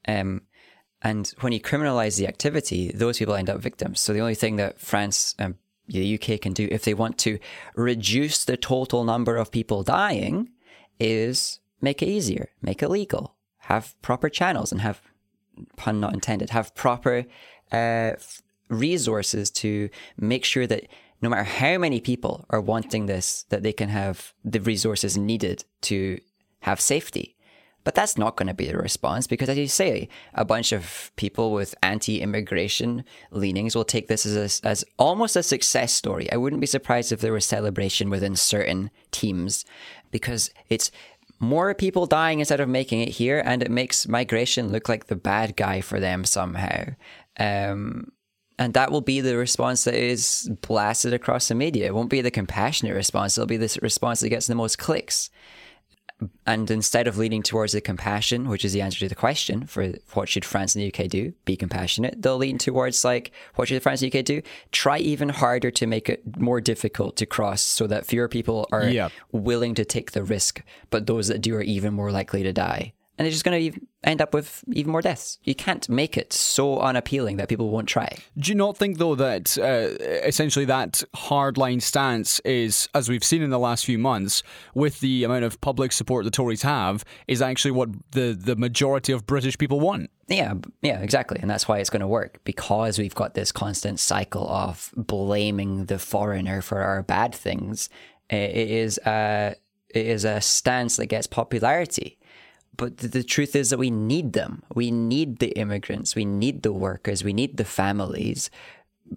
Um, and when you criminalize the activity, those people end up victims. So the only thing that France and the UK can do if they want to reduce the total number of people dying is make it easier, make it legal, have proper channels, and have pun not intended, have proper uh, f- resources to make sure that no matter how many people are wanting this, that they can have the resources needed to have safety. But that's not going to be the response because, as you say, a bunch of people with anti-immigration leanings will take this as a, as almost a success story. I wouldn't be surprised if there was celebration within certain teams because it's more people dying instead of making it here, and it makes migration look like the bad guy for them somehow. Um, and that will be the response that is blasted across the media. It won't be the compassionate response. It'll be the response that gets the most clicks. And instead of leaning towards the compassion, which is the answer to the question for what should France and the UK do, be compassionate, they'll lean towards like, what should France and the UK do? Try even harder to make it more difficult to cross so that fewer people are Yeah. willing to take the risk, but those that do are even more likely to die. And it's just going to end up with even more deaths. You can't make it so unappealing that people won't try. Do you not think, though, that uh, essentially that hardline stance is, as we've seen in the last few months, with the amount of public support the Tories have, is actually what the, the majority of British people want? Yeah, yeah, exactly. And that's why it's going to work because we've got this constant cycle of blaming the foreigner for our bad things. It is a, it is a stance that gets popularity. But the truth is that we need them. We need the immigrants. We need the workers. We need the families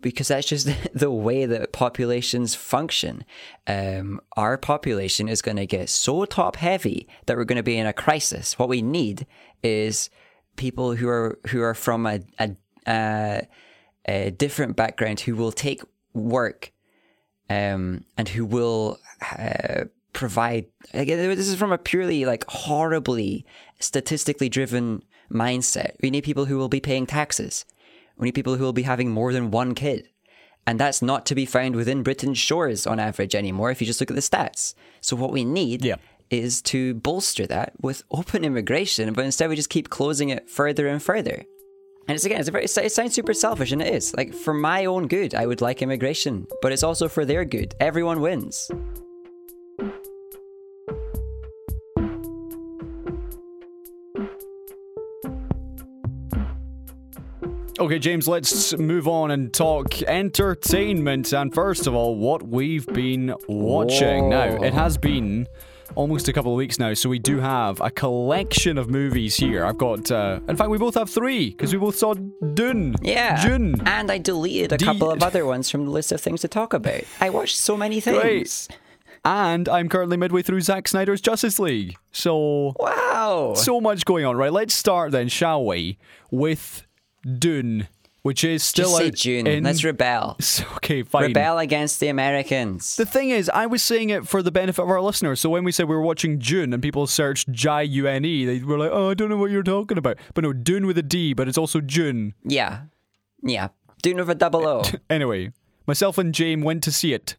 because that's just the way that populations function. Um, our population is going to get so top heavy that we're going to be in a crisis. What we need is people who are who are from a a, a, a different background who will take work um, and who will uh, provide. Again, this is from a purely like horribly statistically driven mindset. We need people who will be paying taxes. We need people who will be having more than one kid. And that's not to be found within Britain's shores on average anymore if you just look at the stats. So, what we need Yeah. is to bolster that with open immigration, but instead we just keep closing it further and further. And it's again, it's a very, it sounds super selfish, and it is. Like, for my own good, I would like immigration, but it's also for their good. Everyone wins. Okay, James, let's move on and talk entertainment. And first of all, what we've been watching. Now, it has been almost a couple of weeks now, so we do have a collection of movies here. I've got, uh, in fact, we both have three because we both saw Dune. Yeah. Dune. And I deleted a D- couple of other ones from the list of things to talk about. I watched so many things. And I'm currently midway through Zack Snyder's Justice League. So, Wow. so much going on. Right, let's start then, shall we, with Dune, which is still Just say June. in... Let's rebel. Okay, fine. Rebel against the Americans. The thing is, I was saying it for the benefit of our listeners. So when we said we were watching June and people searched J U N E, they were like, "Oh, I don't know what you're talking about." But no, Dune with a D, but it's also June. yeah. Yeah. Dune with a double O. Anyway, myself and James went to see it,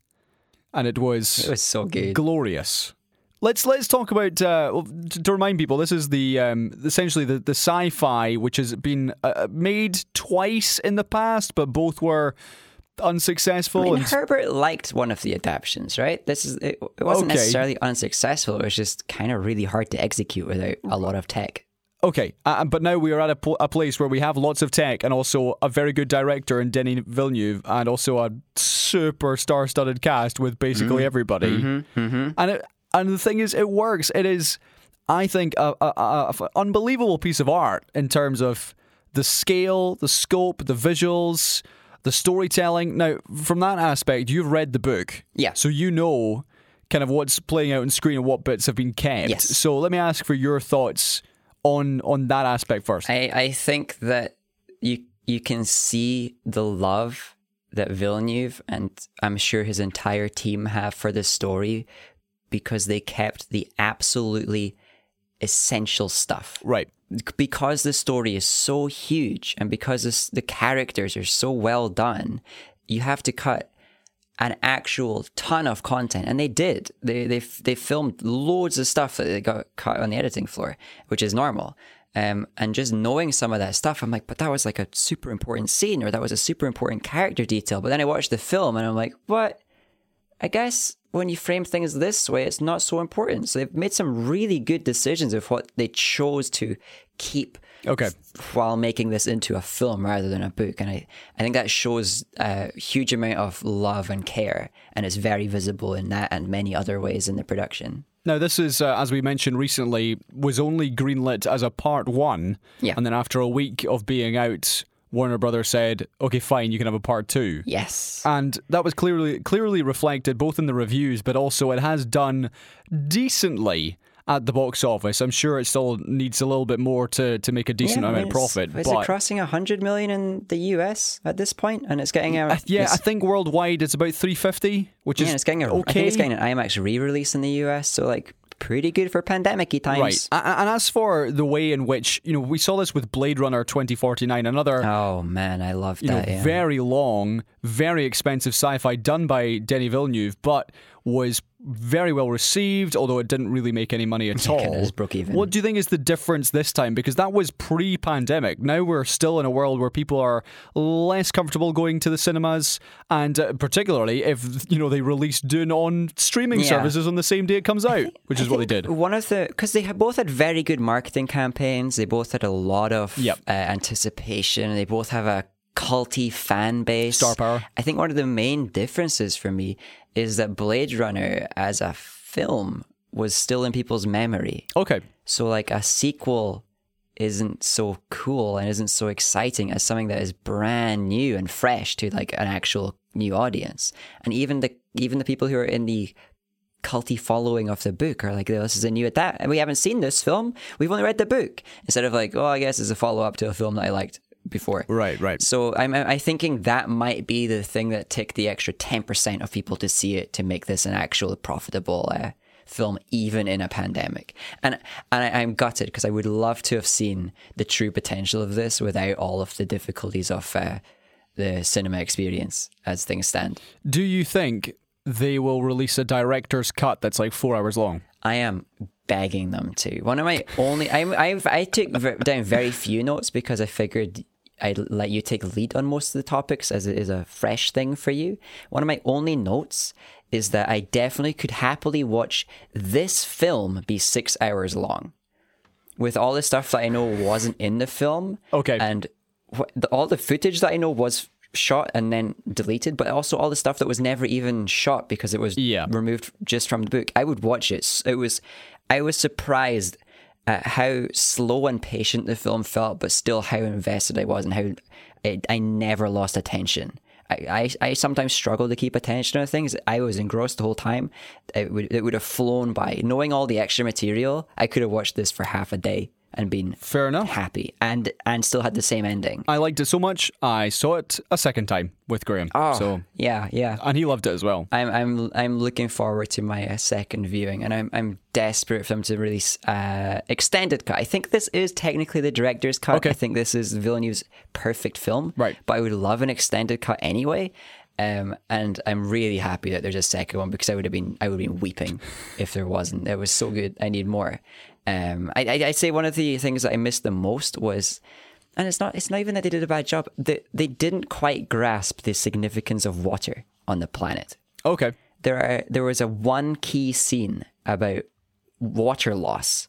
and it was, It was so good. glorious. Let's let's talk about uh, well, to, to remind people. This is the um, essentially the, the sci-fi which has been uh, made twice in the past, but both were unsuccessful. I mean, and Herbert liked one of the adaptations, right? This is it, it wasn't Okay. necessarily unsuccessful. It was just kind of really hard to execute without a lot of tech. Okay, uh, uh, but now we are at a, pl- a place where we have lots of tech and also a very good director in Denis Villeneuve and also a super star-studded cast with basically mm-hmm. everybody. Mm-hmm. Mm-hmm. And it, and the thing is, it works. It is, I think, a, a, a, a unbelievable piece of art in terms of the scale, the scope, the visuals, the storytelling. Now, from that aspect, you've read the book, Yeah. so you know kind of what's playing out on screen and what bits have been kept. Yes. So let me ask for your thoughts on on that aspect first. I, I think that you you can see the love that Villeneuve and I'm sure his entire team have for this story because they kept the absolutely essential stuff. right. because the story is so huge and because this, the characters are so well done, you have to cut an actual ton of content, and they did. They they they filmed loads of stuff that they got cut on the editing floor, which is normal. Um, and just knowing some of that stuff, I'm like, but that was like a super important scene, or that was a super important character detail. But then I watched the film, and I'm like, what? I guess when you frame things this way, it's not so important. So they've made some really good decisions of what they chose to keep Okay. while making this into a film rather than a book. And I, I think that shows a huge amount of love and care. And it's very visible in that and many other ways in the production. Now, this is, uh, as we mentioned recently, was only greenlit as a part one. Yeah. And then after a week of being out, Warner Brothers said, okay, fine, you can have a part two. Yes. And that was clearly clearly reflected both in the reviews, but also it has done decently at the box office. I'm sure it still needs a little bit more to, to make a decent I amount of profit. Is but it crossing 100 million in the US at this point? And it's getting. I- yeah, it's- I think worldwide it's about 350, which yeah, is it's getting a. okay. I think it's getting an IMAX re release in the US. So, like, pretty good for pandemic times. Right. And as for the way in which, you know, we saw this with Blade Runner 2049, another Oh, man. I love you know, yeah. very long, very expensive sci-fi done by Denis Villeneuve, but was very well received, although it didn't really make any money at all. broke even. What do you think is the difference this time? Because that was pre-pandemic. Now we're still in a world where people are less comfortable going to the cinemas, and uh, particularly if you know they release Dune on streaming Yeah. services on the same day it comes out, which is what they did. One of the because they both had very good marketing campaigns. They both had a lot of Yep. uh, anticipation. They both have a culty fan base. Star power. I think one of the main differences for me is that Blade Runner as a film was still in people's memory. Okay. So like a sequel isn't so cool and isn't so exciting as something that is brand new and fresh to like an actual new audience. And even the even the people who are in the culty following of the book are like, "Oh, this is a new adapt and we haven't seen this film. We've only read the book. Instead of like, oh, I guess it's a follow up to a film that I liked before. Right. Right. So I'm I'm thinking that might be the thing that ticked the extra ten percent of people to see it to make this an actual profitable uh, film, even in a pandemic. And and I, I'm gutted because I would love to have seen the true potential of this without all of the difficulties of uh, the cinema experience as things stand. Do you think they will release a director's cut that's like four hours long? I am begging them to. One of my only, I, I, I took down very few notes because I figured I'd let you take lead on most of the topics as it is a fresh thing for you. One of my only notes is that I definitely could happily watch this film be six hours long. With all the stuff that I know wasn't in the film. Okay. And the, all the footage that I know was shot and then deleted, but also all the stuff that was never even shot because it was Yeah. removed just from the book. I would watch it. It was, I was surprised at how slow and patient the film felt, but still how invested I was and how it, I never lost attention. I, I, I sometimes struggle to keep attention on things. I was engrossed the whole time. It would, it would have flown by. Knowing all the extra material, I could have watched this for half a day and been Fair enough. happy and and still had the same ending. I liked it so much, I saw it a second time with Graham. Oh, So, yeah, yeah. and he loved it as well. I'm I'm I'm looking forward to my uh, second viewing, and I'm I'm desperate for them to release uh, extended cut. I think this is technically the director's cut. Okay. I think this is Villeneuve's perfect film. Right. But I would love an extended cut anyway. Um, and I'm really happy that there's a second one because I would have been I would have been weeping if there wasn't. It was so good. I need more. Um, I, I I'd say one of the things that I missed the most was and it's not it's not even that they did a bad job. They they didn't quite grasp the significance of water on the planet Okay. there are there was a one key scene about water loss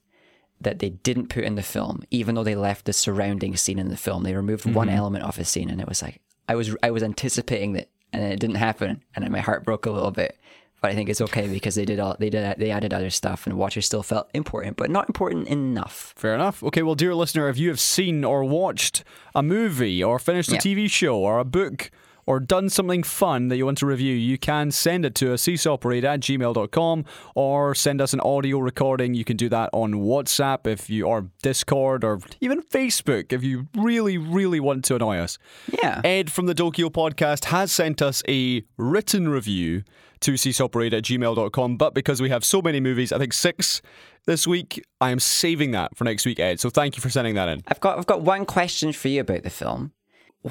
that they didn't put in the film, even though they left the surrounding scene in the film. They removed one element of a scene, and it was like I was I was anticipating that, and it didn't happen, and then my heart broke a little bit. But I think it's okay because they did all they did they added other stuff, and water still felt important, but not important enough. Fair enough. Okay, well, dear listener, if you have seen or watched a movie or finished a Yeah. TV show or a book or done something fun that you want to review, you can send it to us, seesawparade at gmail.com or send us an audio recording. You can do that on WhatsApp if you or Discord or even Facebook if you really, really want to annoy us. Yeah, Ed from the Dokyo podcast has sent us a written review to seesawparade at gmail.com, but because we have so many movies, I think six this week, I am saving that for next week, Ed. So thank you for sending that in. I've got I've got one question for you about the film.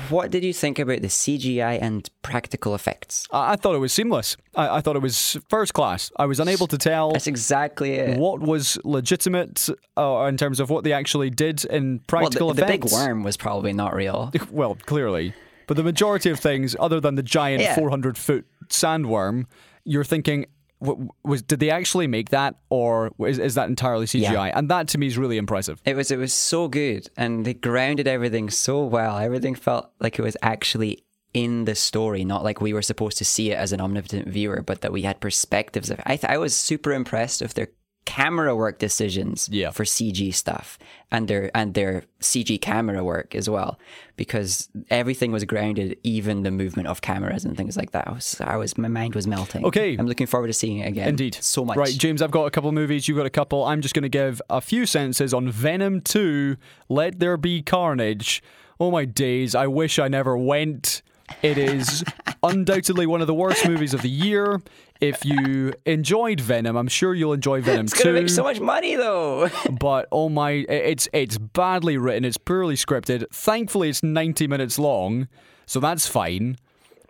what did you think about the CGI and practical effects? I, I thought it was seamless. I, I thought it was first class. I was unable to tell That's exactly it. what was legitimate uh, in terms of what they actually did in Well, practical effects? the big worm was probably not real. Well, clearly. But the majority of things, other than the giant Yeah. 400 foot sandworm, you're thinking, was did they actually make that, or is, is that entirely CGI? Yeah. And that to me is really impressive. It was it was so good, and they grounded everything so well. Everything felt like it was actually in the story, not like we were supposed to see it as an omnipotent viewer, but that we had perspectives of. I th- I was super impressed with their camera work decisions Yeah. for CG stuff and their and their CG camera work as well, because everything was grounded, even the movement of cameras and things like that. I was I was my mind was melting. Okay. I'm looking forward to seeing it again. Indeed. so much. Right, James, I've got a couple movies. You've got a couple. I'm just going to give a few sentences on Venom 2 Let There Be Carnage. Oh my days. I wish I never went. It is undoubtedly one of the worst movies of the year. If you enjoyed Venom, I'm sure you'll enjoy Venom too. It's gonna make so much money though. but oh my it's it's badly written it's poorly scripted thankfully it's 90 minutes long so that's fine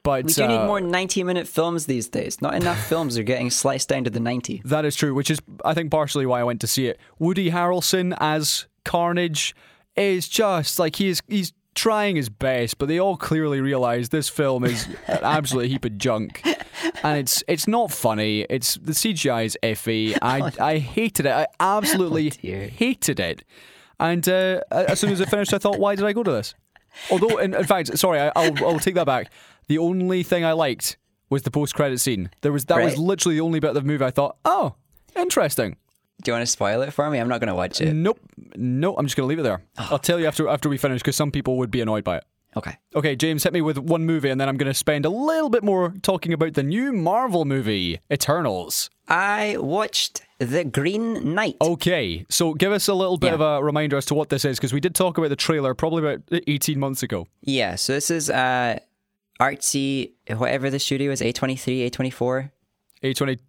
but We do uh, need more 90 minute films these days. Not enough films are getting sliced down to the 90. that is true which is i think partially why i went to see it woody harrelson as carnage is just like he's he's trying his best but they all clearly realize this film is an absolute heap of junk. And it's it's not funny. It's the cgi is iffy. I i hated it. I absolutely Oh, hated it. And uh, as soon as it finished i thought why did i go to this? Although in, in fact sorry I, I'll, I'll take that back. The only thing i liked was the post-credit scene. There was that was literally the only bit of the movie i thought oh interesting Do you want to spoil it for me? I'm not going to watch it. nope nope i'm just gonna leave it there i'll tell you after after we finish because some people would be annoyed by it Okay. Okay, James, hit me with one movie, and then I'm going to spend a little bit more talking about the new Marvel movie, Eternals. I watched The Green Knight. Okay, so give us a little bit Yeah. of a reminder as to what this is, because we did talk about the trailer probably about 18 months ago. Yeah, so this is uh, artsy, whatever the studio is A23, A24, A22,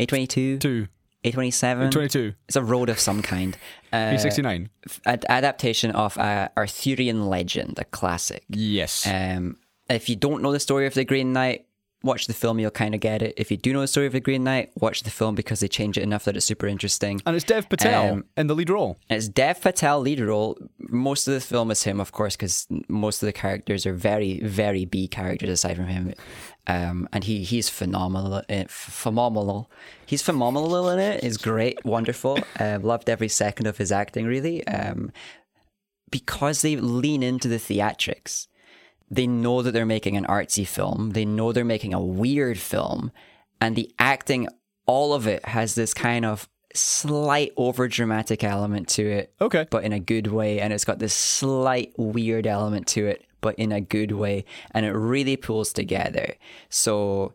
A22, A27. 22, It's a road of some kind. Uh, A69. ad- adaptation of uh, Arthurian legend, a classic. Yes. Um, if you don't know the story of the Green Knight, watch the film, you'll kind of get it. If you do know the story of the Green Knight, watch the film because they change it enough that it's super interesting. and it's Dev Patel um, in the lead role. It's Dev Patel lead role. Most of the film is him, of course, because most of the characters are very, very B characters aside from him. Um, and he he's phenomenal, uh, phenomenal. He's phenomenal in it. He's great, wonderful. Uh, loved every second of his acting, really. Um, because they lean into the theatrics. They know that they're making an artsy film. They know they're making a weird film, and the acting, all of it has this kind of slight over dramatic element to it Okay. but in a good way. And it's got this slight weird element to it, but in a good way. And it really pulls together. So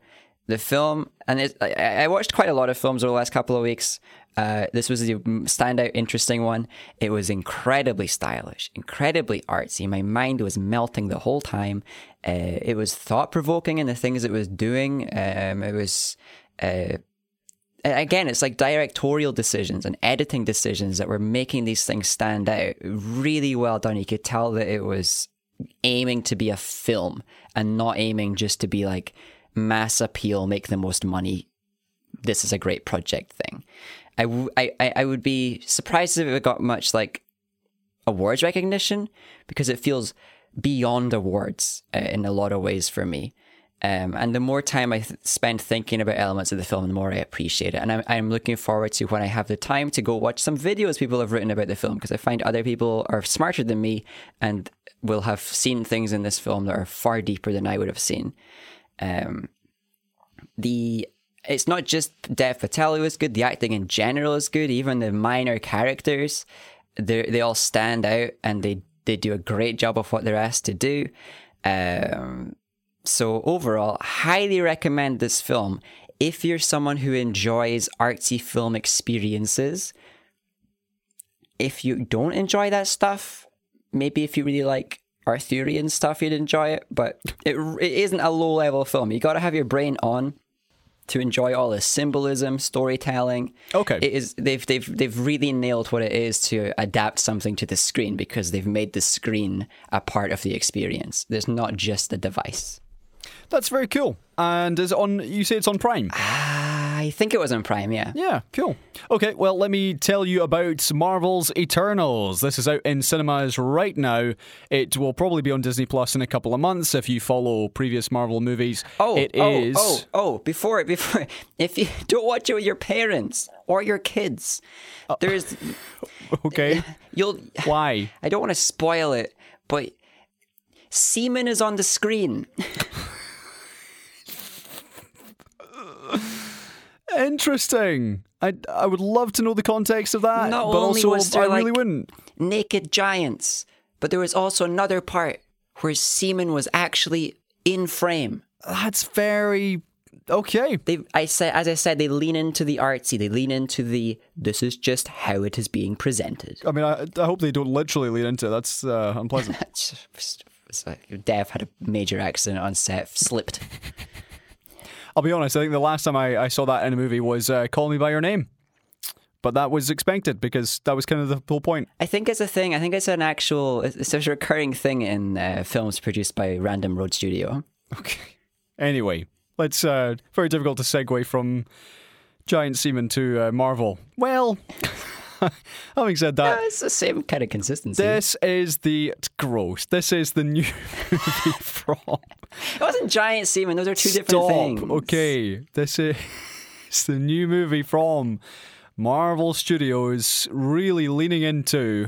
the film, and it, I, I watched quite a lot of films over the last couple of weeks. Uh, this was the standout, interesting one. It was incredibly stylish, incredibly artsy. My mind was melting the whole time. Uh, it was thought provoking in the things it was doing. Um, it was. Uh, again, it's like directorial decisions and editing decisions that were making these things stand out really well done. You could tell that it was aiming to be a film and not aiming just to be like mass appeal, make the most money. This is a great project thing. I, w- I, I- would be surprised if it got much like awards recognition because it feels beyond awards uh, in a lot of ways for me. Um, and the more time I th- spend thinking about elements of the film, the more I appreciate it. And I'm, I'm looking forward to when I have the time to go watch some videos people have written about the film because I find other people are smarter than me and will have seen things in this film that are far deeper than I would have seen. Um, the it's not just Dev Patel who is good. The acting in general is good. Even the minor characters, they they all stand out and they they do a great job of what they're asked to do. Um, so overall, highly recommend this film if you're someone who enjoys artsy film experiences. If you don't enjoy that stuff, maybe if you really like Arthurian stuff, you'd enjoy it. But it it isn't a low level film. You got to have your brain on to enjoy all the symbolism, storytelling. Okay. it is they've they've they've really nailed what it is to adapt something to the screen because they've made the screen a part of the experience. There's not just a device. That's very cool. And is it on? You say it's on Prime. Ah, I think it was on Prime, yeah. Yeah, cool. Okay, well, let me tell you about Marvel's Eternals. This is out in cinemas right now. It will probably be on Disney Plus in a couple of months if you follow previous Marvel movies. Oh, it oh, is. oh, oh! Before, before, if you don't watch it with your parents or your kids, Uh, there's Okay. you'll. Why? I don't want to spoil it, but semen is on the screen. Interesting. I, I would love to know the context of that, Not but also I really like- wouldn't. Naked giants, but there was also another part where semen was actually in frame. That's very okay. They, I said, as I said, they lean into the artsy. They lean into the. This is just how it is being presented. I mean, I, I hope they don't literally lean into it. That's uh, unpleasant. It's like Dev had a major accident on set, slipped. I'll be honest. I think the last time I, I saw that in a movie was uh, Call Me by Your Name, but that was expected because that was kind of the whole point. I think it's a thing. I think it's an actual. It's a recurring thing in uh, films produced by Random Road Studio. Okay. Anyway, let's. Uh, very difficult to segue from giant semen to uh, Marvel. Well, having said that, it's the same kind of consistency. this is the it's gross. This is the new movie from. it wasn't giant semen. Those are two different Stop. things. Okay, this is the new movie from Marvel Studios, really leaning into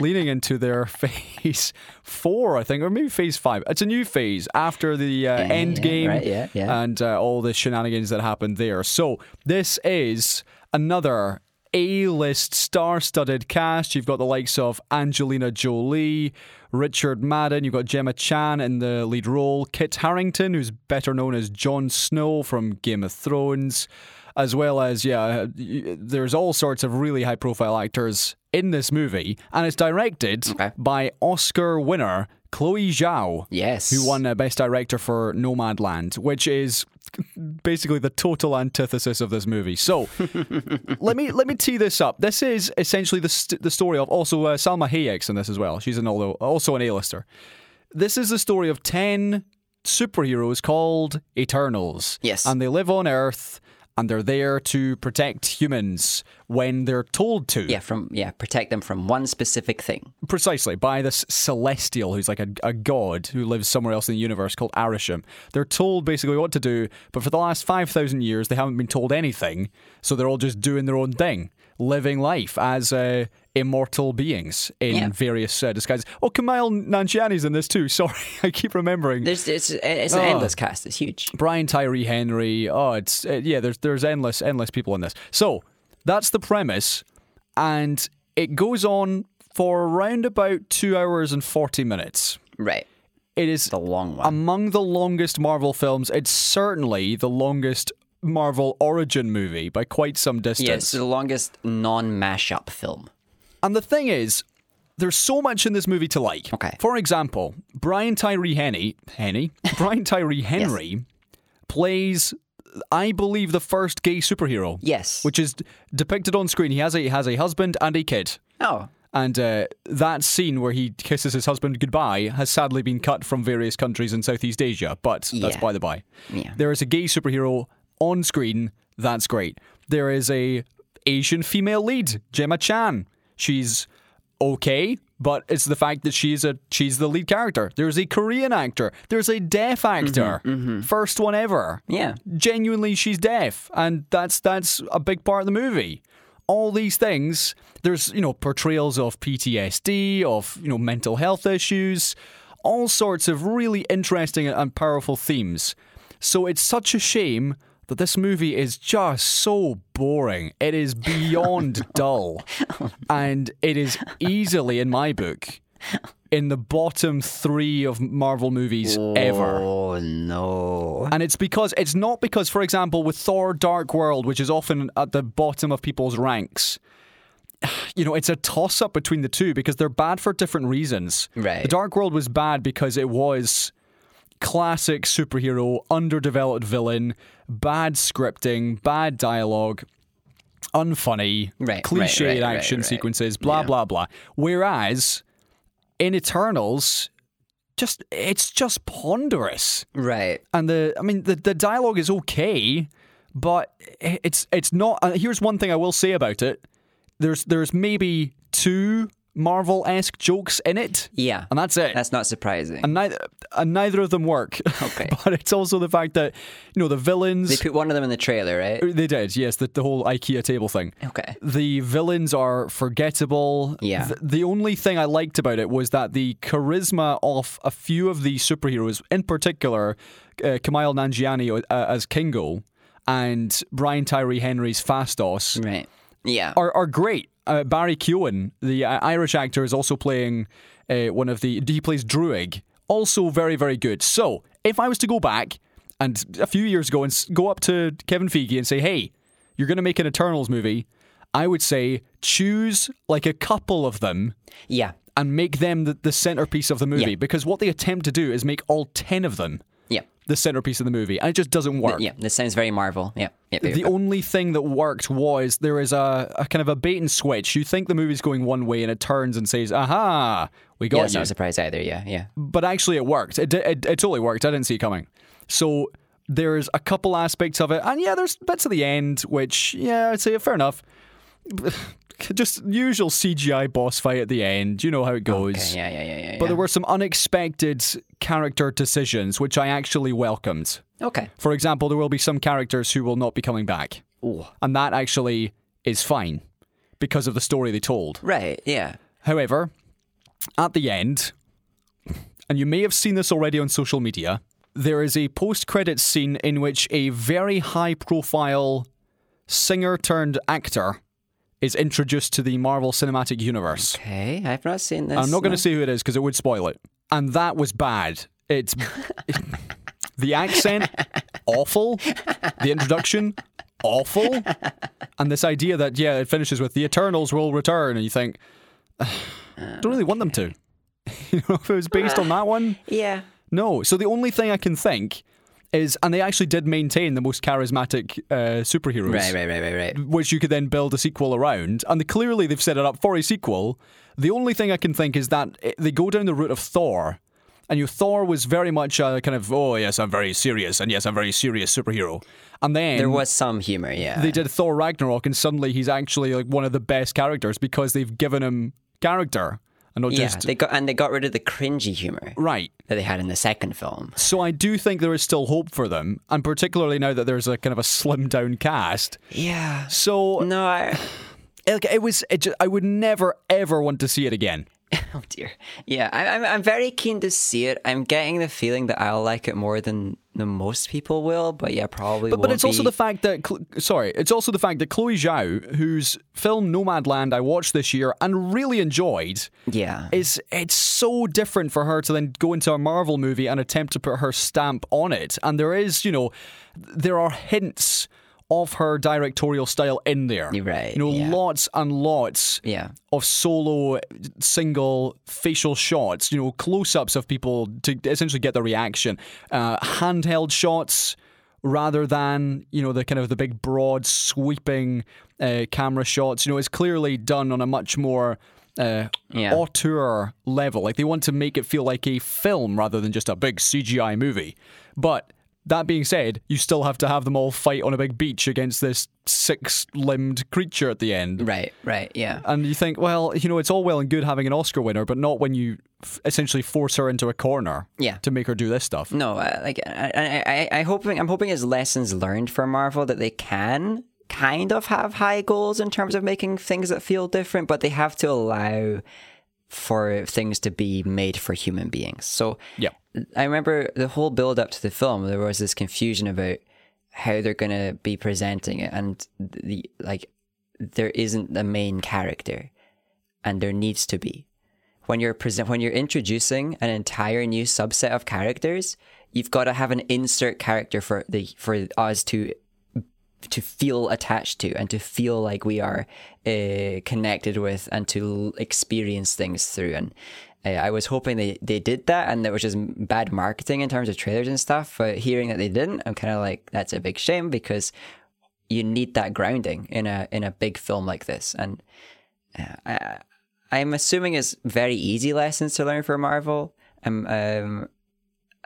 leaning into their phase four, I think, or maybe phase five. It's a new phase after the uh, end yeah, game right, yeah, yeah. and uh, all the shenanigans that happened there. So this is another. A-list star-studded cast. You've got the likes of Angelina Jolie, Richard Madden. You've got Gemma Chan in the lead role. Kit Harington, who's better known as Jon Snow from Game of Thrones, as well as yeah, there's all sorts of really high-profile actors in this movie, and it's directed Okay. by Oscar winner Chloe Zhao Yes. who won uh, Best Director for Nomadland, which is basically the total antithesis of this movie. So let me let me tee this up. This is essentially the st- the story of also uh, Salma Hayek's in this as well. She's an although also an A-lister. This is the story of ten superheroes called Eternals. Yes. and they live on Earth. And they're there to protect humans when they're told to. Yeah, from yeah, protect them from one specific thing. Precisely, by this celestial who's like a, a god who lives somewhere else in the universe called Arishem. They're told basically what to do, but for the last 5,000 years, they haven't been told anything, so they're all just doing their own thing, living life as uh, immortal beings in Yeah. various uh, disguises. Oh, Kumail Nanjiani's in this too. Sorry, I keep remembering. There's it's it's an Oh. endless cast. It's huge. Brian Tyree Henry. Oh, it's uh, yeah. There's there's endless endless people in this. So that's the premise, and it goes on for around about two hours and forty minutes. Right. It is The long one. among the longest Marvel films. It's certainly the longest Marvel origin movie by quite some distance. yeah, it's the longest non-mashup film. And the thing is, there's so much in this movie to like. Okay. For example, Brian Tyree Henry, Henny, Brian Tyree Henry plays, I believe, the first gay superhero. Yes. Which is depicted on screen. He has a he has a husband and a kid. Oh. And uh, that scene where he kisses his husband goodbye has sadly been cut from various countries in Southeast Asia, but that's by the by. Yeah. There is a gay superhero on screen. That's great. There is a Asian female lead, Gemma Chan. She's okay, but it's the fact that she's a she's the lead character. There's a Korean actor. There's a deaf mm-hmm, actor. Mm-hmm. First one ever Yeah. genuinely she's deaf and that's that's a big part of the movie all these things there's you know portrayals of PTSD of you know mental health issues all sorts of really interesting and powerful themes so it's such a shame that this movie is just so boring it is beyond dull and it is easily in my book in the bottom 3 of Marvel movies ever Oh no. and it's because it's not because, for example, with Thor Dark World, which is often at the bottom of people's ranks, you know, it's a toss up between the two because they're bad for different reasons. Right. The Dark World was bad because it was classic superhero, underdeveloped villain, bad scripting, bad dialogue, unfunny, Right, cliched right, right, action sequences, blah Yeah. blah blah. Whereas in Eternals, just it's just ponderous Right. and the I mean the the dialogue is okay, but it's it's not. Uh, here's one thing I will say about it: there's there's maybe two Marvel esque jokes in it, Yeah. and that's it. That's not surprising. and neither and neither of them work. Okay. but it's also the fact that you know the villains. they put one of them in the trailer, right? they did, yes, the, the whole IKEA table thing. Okay. The villains are forgettable. Yeah. Th- the only thing I liked about it was that the charisma of a few of the superheroes, in particular, uh, Kumail Nanjiani uh, as Kingo and Brian Tyree Henry's Phastos, Right. Yeah. are, are great. Uh, Barry Keoghan, the uh, Irish actor, is also playing uh, one of the. He plays Druig, also very, very good. So, if I was to go back and a few years ago and go up to Kevin Feige and say, hey, you're going to make an Eternals movie, I would say choose like a couple of them yeah. and make them the, the centerpiece of the movie Yeah. because what they attempt to do is make all 10 of them. The centerpiece of the movie, and it just doesn't work. Yeah. This sounds very Marvel. Yeah. Yeah. The only thing that worked was there is a, a kind of a bait and switch. You think the movie's going one way and it turns and says, aha, we yeah, got that's you. not a surprise either. Yeah. Yeah. But actually, it worked. It, it, it totally worked. I didn't see it coming. So there's a couple aspects of it. And yeah, there's bits at the end, which, yeah, I'd say fair enough. Just usual CGI boss fight at the end. You know how it goes. Okay, yeah. Yeah. Yeah. Yeah. But yeah. there were some unexpected character decisions, which I actually welcomed. Okay. For example, there will be some characters who will not be coming back. Ooh. And that actually is fine because of the story they told. Right. Yeah. However, at the end, and you may have seen this already on social media, there is a post credits scene in which a very high profile singer turned actor is introduced to the Marvel Cinematic Universe. Okay. I've not seen this. I'm not going no. to say who it is because it would spoil it. And that was bad. It's the accent awful, the introduction awful, and this idea that yeah, it finishes with the Eternals will return, and you think, don't really want them to. you know, if it was based on that one, Yeah. no. So the only thing I can think is, and they actually did maintain the most charismatic uh, superheroes Right. Right. Right. Right. Right. which you could then build a sequel around. And they, clearly they've set it up for a sequel. The only thing I can think is that it- they go down the route of Thor. And you, Thor was very much a kind of, oh yes, I'm very serious, and yes, I'm very serious superhero. And then There was some humor. Yeah. they did Thor Ragnarok, and suddenly he's actually like one of the best characters because they've given him character and not yeah. just They got and they got rid of the cringy humor right. that they had in the second film. So I do think there is still hope for them, and particularly now that there's a kind of a slimmed down cast. Yeah. So No. I, it, it was, it just, I would never ever want to see it again. Oh dear. Yeah, I, I'm I'm very keen to see it. I'm getting the feeling that I'll like it more than the most people will, but yeah, probably. But, but it's also the fact that sorry, it's also the fact that Chloe Zhao, whose film Nomadland I watched this year and really enjoyed, yeah. is it's so different for her to then go into a Marvel movie and attempt to put her stamp on it. And there is, you know, there are hints of her directorial style in there. Right, You know, yeah. lots and lots yeah. of solo single facial shots, you know, close ups of people to essentially get the reaction, uh, handheld shots rather than, you know, the kind of the big broad sweeping uh, camera shots. You know, it's clearly done on a much more uh, Yeah. auteur level. Like they want to make it feel like a film rather than just a big CGI movie. But that being said, you still have to have them all fight on a big beach against this six limbed creature at the end. Right. Right. Yeah. And you think, well, you know, it's all well and good having an Oscar winner, but not when you f- essentially force her into a corner Yeah. to make her do this stuff. No, uh, like I, I, I, I hoping I'm hoping as lessons learned for Marvel that they can kind of have high goals in terms of making things that feel different, but they have to allow for things to be made for human beings. So Yeah. I remember the whole build up to the film. There was this confusion about how they're going to be presenting it, and the like. There isn't a main character, and there needs to be. When you're present, when you're introducing an entire new subset of characters, you've got to have an insert character for the for us to to feel attached to and to feel like we are uh, connected with and to experience things through and I, I was hoping they, they did that and that was just bad marketing in terms of trailers and stuff. But hearing that they didn't, I'm kind of like, that's a big shame because you need that grounding in a in a big film like this. And uh, I, I'm assuming it's very easy lessons to learn for Marvel. I'm um,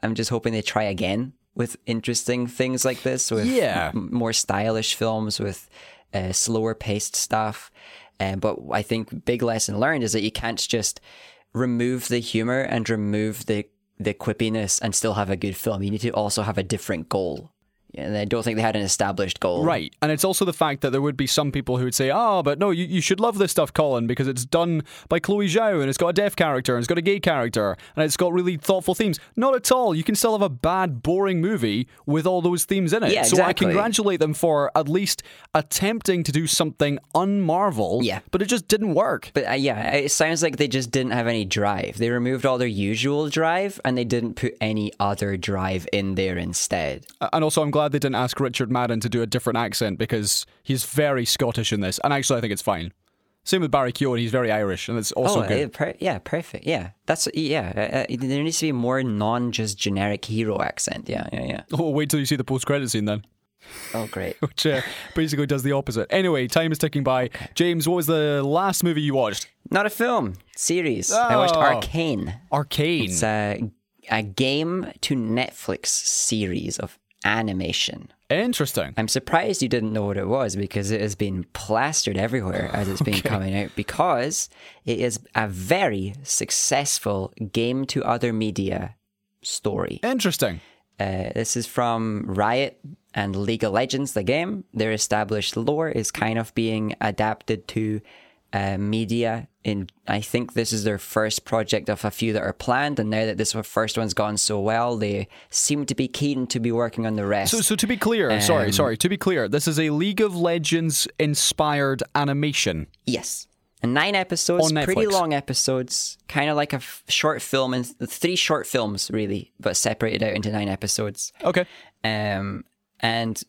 I'm just hoping they try again with interesting things like this, with Yeah. m- more stylish films, with uh, slower paced stuff. Uh, but I think big lesson learned is that you can't just remove the humor and remove the the quippiness and still have a good film. You need to also have a different goal. And I don't think they had an established goal. Right. And it's also the fact that there would be some people who would say, oh, but no, you, you should love this stuff, Colin, because it's done by Chloe Zhao and it's got a deaf character and it's got a gay character and it's got really thoughtful themes. Not at all. You can still have a bad, boring movie with all those themes in it. Yeah, exactly. So I congratulate them for at least attempting to do something un-Marvel. Yeah. But it just didn't work. But uh, yeah, it sounds like they just didn't have any drive. They removed all their usual drive and they didn't put any other drive in there instead. And also, I'm glad they didn't ask Richard Madden to do a different accent because he's very Scottish in this. And actually, I think it's fine. Same with Barry Keoghan. He's very Irish, and it's also oh, good. per- yeah, perfect. Yeah, that's yeah. Uh, uh, there needs to be more non just generic hero accent. Yeah, yeah, yeah. Oh, wait till you see the post-credit scene then. Oh, great. which uh, basically does the opposite. Anyway, time is ticking by. James, what was the last movie you watched? Not a film, series. I watched Oh. Arcane. Arcane. It's a a game to Netflix series of animation. Interesting. I'm surprised you didn't know what it was because it has been plastered everywhere as it's been coming out because it is a very successful game to other media story. Interesting. Uh, this is from Riot and League of Legends, the game. Their established lore is kind of being adapted to uh, media. In I think this is their first project of a few that are planned, and now that this first one's gone so well, they seem to be keen to be working on the rest. So, so to be clear, sorry, Um, sorry, to be clear, this is a League of Legends inspired animation. Yes. And nine episodes, pretty long episodes, kind of like a f- short film, and three short films really, but separated out into nine episodes. Okay. Um, and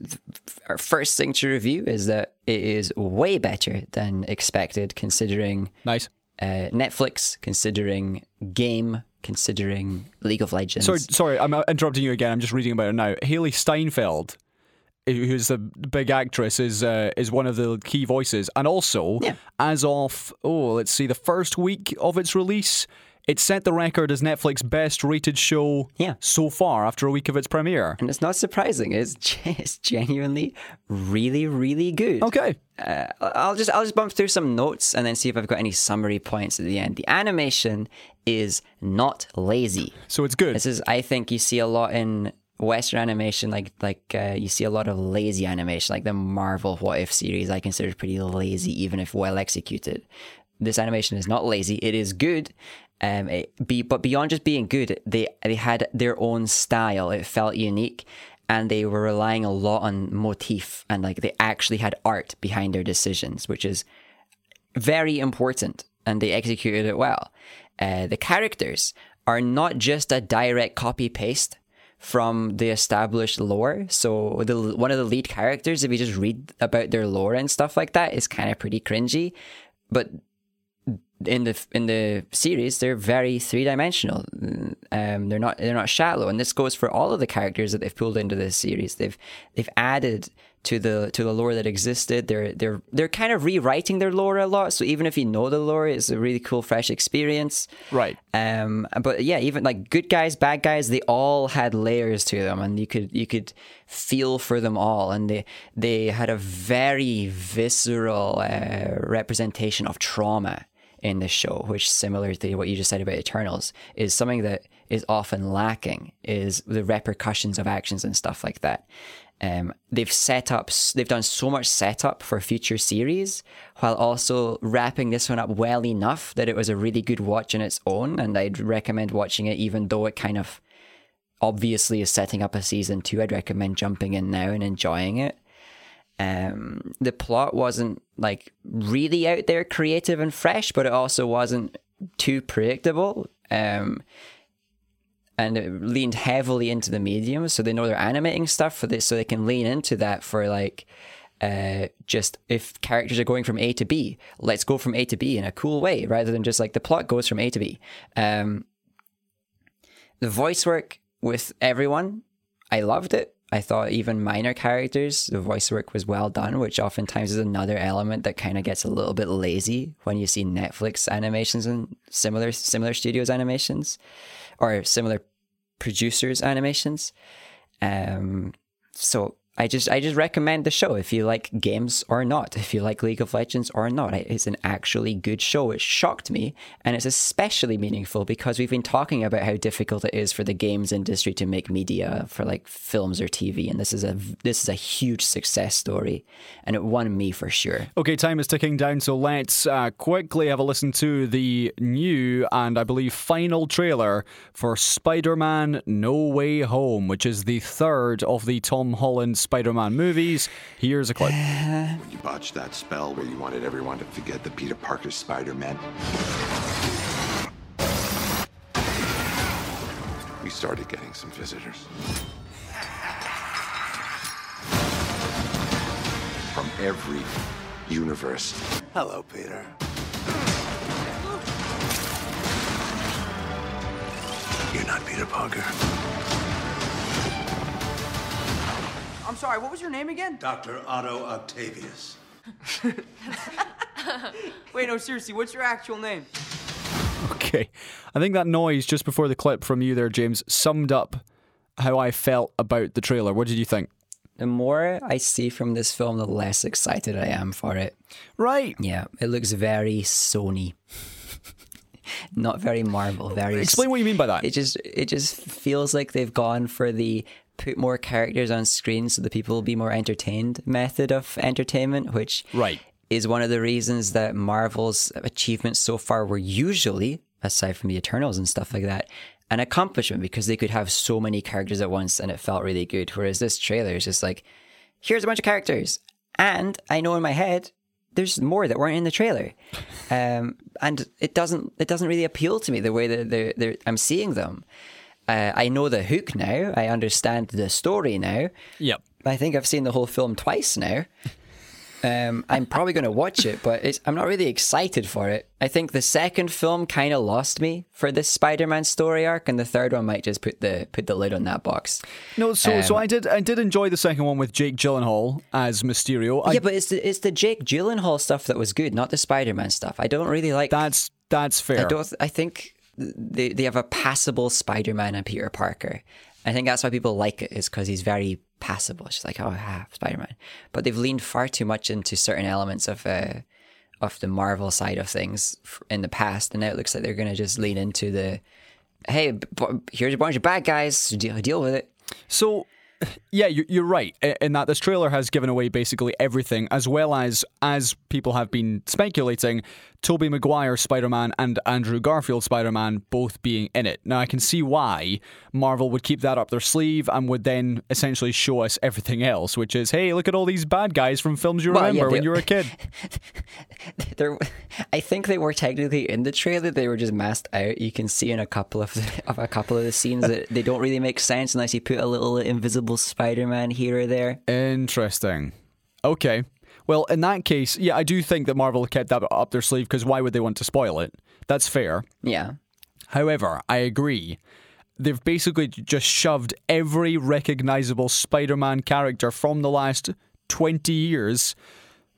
our first thing to review is that it is way better than expected, considering Nice. uh, Netflix, considering Game, considering League of Legends. Sorry, sorry, I'm uh, interrupting you again. I'm just reading about it now. Hailee Steinfeld, who's the big actress, is uh, is one of the key voices, and also Yeah. as of oh, let's see, the first week of its release, it set the record as Netflix's best rated show Yeah. so far after a week of its premiere. and it's not surprising. It's, it's genuinely really, really good. Okay. uh, I'll just I'll just bump through some notes and then see if I've got any summary points at the end. The animation is not lazy. So it's good. This is I think you see a lot in Western animation, like like uh, you see a lot of lazy animation, like the Marvel What If series. I consider pretty lazy, even if well executed. This animation is not lazy; it is good. Um, it be but beyond just being good, they they had their own style. It felt unique, and they were relying a lot on motif and like they actually had art behind their decisions, which is very important and they executed it well. Uh, the characters are not just a direct copy paste from the established lore. So the one of the lead characters, if you just read about their lore and stuff like that, is kind of pretty cringy. But in the in the series, they're very three dimensional. Um, they're not they're not shallow, and this goes for all of the characters that they've pulled into this series. They've they've added to the to the lore that existed. They're they're they're kind of rewriting their lore a lot. So even if you know the lore, it's a really cool, fresh experience. Right. Um, but yeah, even like good guys, bad guys, they all had layers to them, and you could you could feel for them all, and they they had a very visceral uh, representation of trauma in this show, which similar to what you just said about Eternals is something that is often lacking is the repercussions of actions and stuff like that. Um, they've set up, they've done so much setup for future series, while also wrapping this one up well enough that it was a really good watch on its own, and I'd recommend watching it, even though it kind of obviously is setting up a season two. I'd recommend jumping in now and enjoying it. Um, the plot wasn't like really out there, creative and fresh, but it also wasn't too predictable. Um, and it leaned heavily into the medium, so they know they're animating stuff for this, so they can lean into that for like uh, just if characters are going from A to B, let's go from A to B in a cool way rather than just like the plot goes from A to B. Um, the voice work with everyone, I loved it. I thought even minor characters, the voice work was well done, which oftentimes is another element that kind of gets a little bit lazy when you see Netflix animations and similar similar studios animations or similar producers animations. Um, so I just I just recommend the show if you like games or not, if you like League of Legends or not. It's an actually good show. It shocked me, and it's especially meaningful because we've been talking about how difficult it is for the games industry to make media for like films or TV, and this is a this is a huge success story, and it won me for sure. Okay, time is ticking down, so let's uh, quickly have a listen to the new and I believe final trailer for Spider-Man: No Way Home, which is the third of the Tom Holland. Spider Man movies. Here's a clip. You botched that spell where you wanted everyone to forget the Peter Parker Spider Man. We started getting some visitors. From every universe. Hello, Peter. You're not Peter Parker. I'm sorry, what was your name again? Dr. Otto Octavius. Wait, no, seriously, what's your actual name? Okay. I think that noise just before the clip from you there, James, summed up how I felt about the trailer. What did you think? The more I see from this film, the less excited I am for it. Right. Yeah, it looks very Sony. Not very Marvel, very Explain what you mean by that. It just it just feels like they've gone for the put more characters on screen so the people will be more entertained method of entertainment, which Right. is one of the reasons that Marvel's achievements so far were usually, aside from the Eternals and stuff like that, an accomplishment because they could have so many characters at once and it felt really good. Whereas this trailer is just like, here's a bunch of characters. And I know in my head there's more that weren't in the trailer. Um, and it doesn't it doesn't really appeal to me the way that they're, they're, I'm seeing them. Uh, I know the hook now. I understand the story now. Yep. I think I've seen the whole film twice now. Um, I'm probably going to watch it, but it's, I'm not really excited for it. I think the second film kind of lost me for this Spider-Man story arc, and the third one might just put the put the lid on that box. No, so so Um, I did I did enjoy the second one with Jake Gyllenhaal as Mysterio. I, yeah, but it's the it's the Jake Gyllenhaal stuff that was good, not the Spider-Man stuff. I don't really like. that's that's fair. I don't. I think they they have a passable Spider-Man and Peter Parker. I think that's why people like it is because he's very passable. It's just like oh, ah, Spider-Man. But they've leaned far too much into certain elements of uh, of the Marvel side of things in the past, and now it looks like they're going to just lean into the hey, here's a bunch of bad guys, deal, deal with it. So, yeah, you- you're right in that this trailer has given away basically everything, as well as, as people have been speculating, Tobey Maguire Spider Man and Andrew Garfield Spider Man both being in it. Now, I can see why Marvel would keep that up their sleeve and would then essentially show us everything else, which is, hey, look at all these bad guys from films you Well, yeah, remember when you were a kid. They're, I think they were technically in the trailer. They were just masked out. You can see in a couple of the, of a couple of the scenes that they don't really make sense unless you put a little invisible Spider-Man here or there. Interesting. Okay. Well, in that case, yeah, I do think that Marvel kept that up their sleeve because why would they want to spoil it? That's fair. Yeah, However, I agree. They've basically just shoved every recognizable Spider Man character from the last 20 years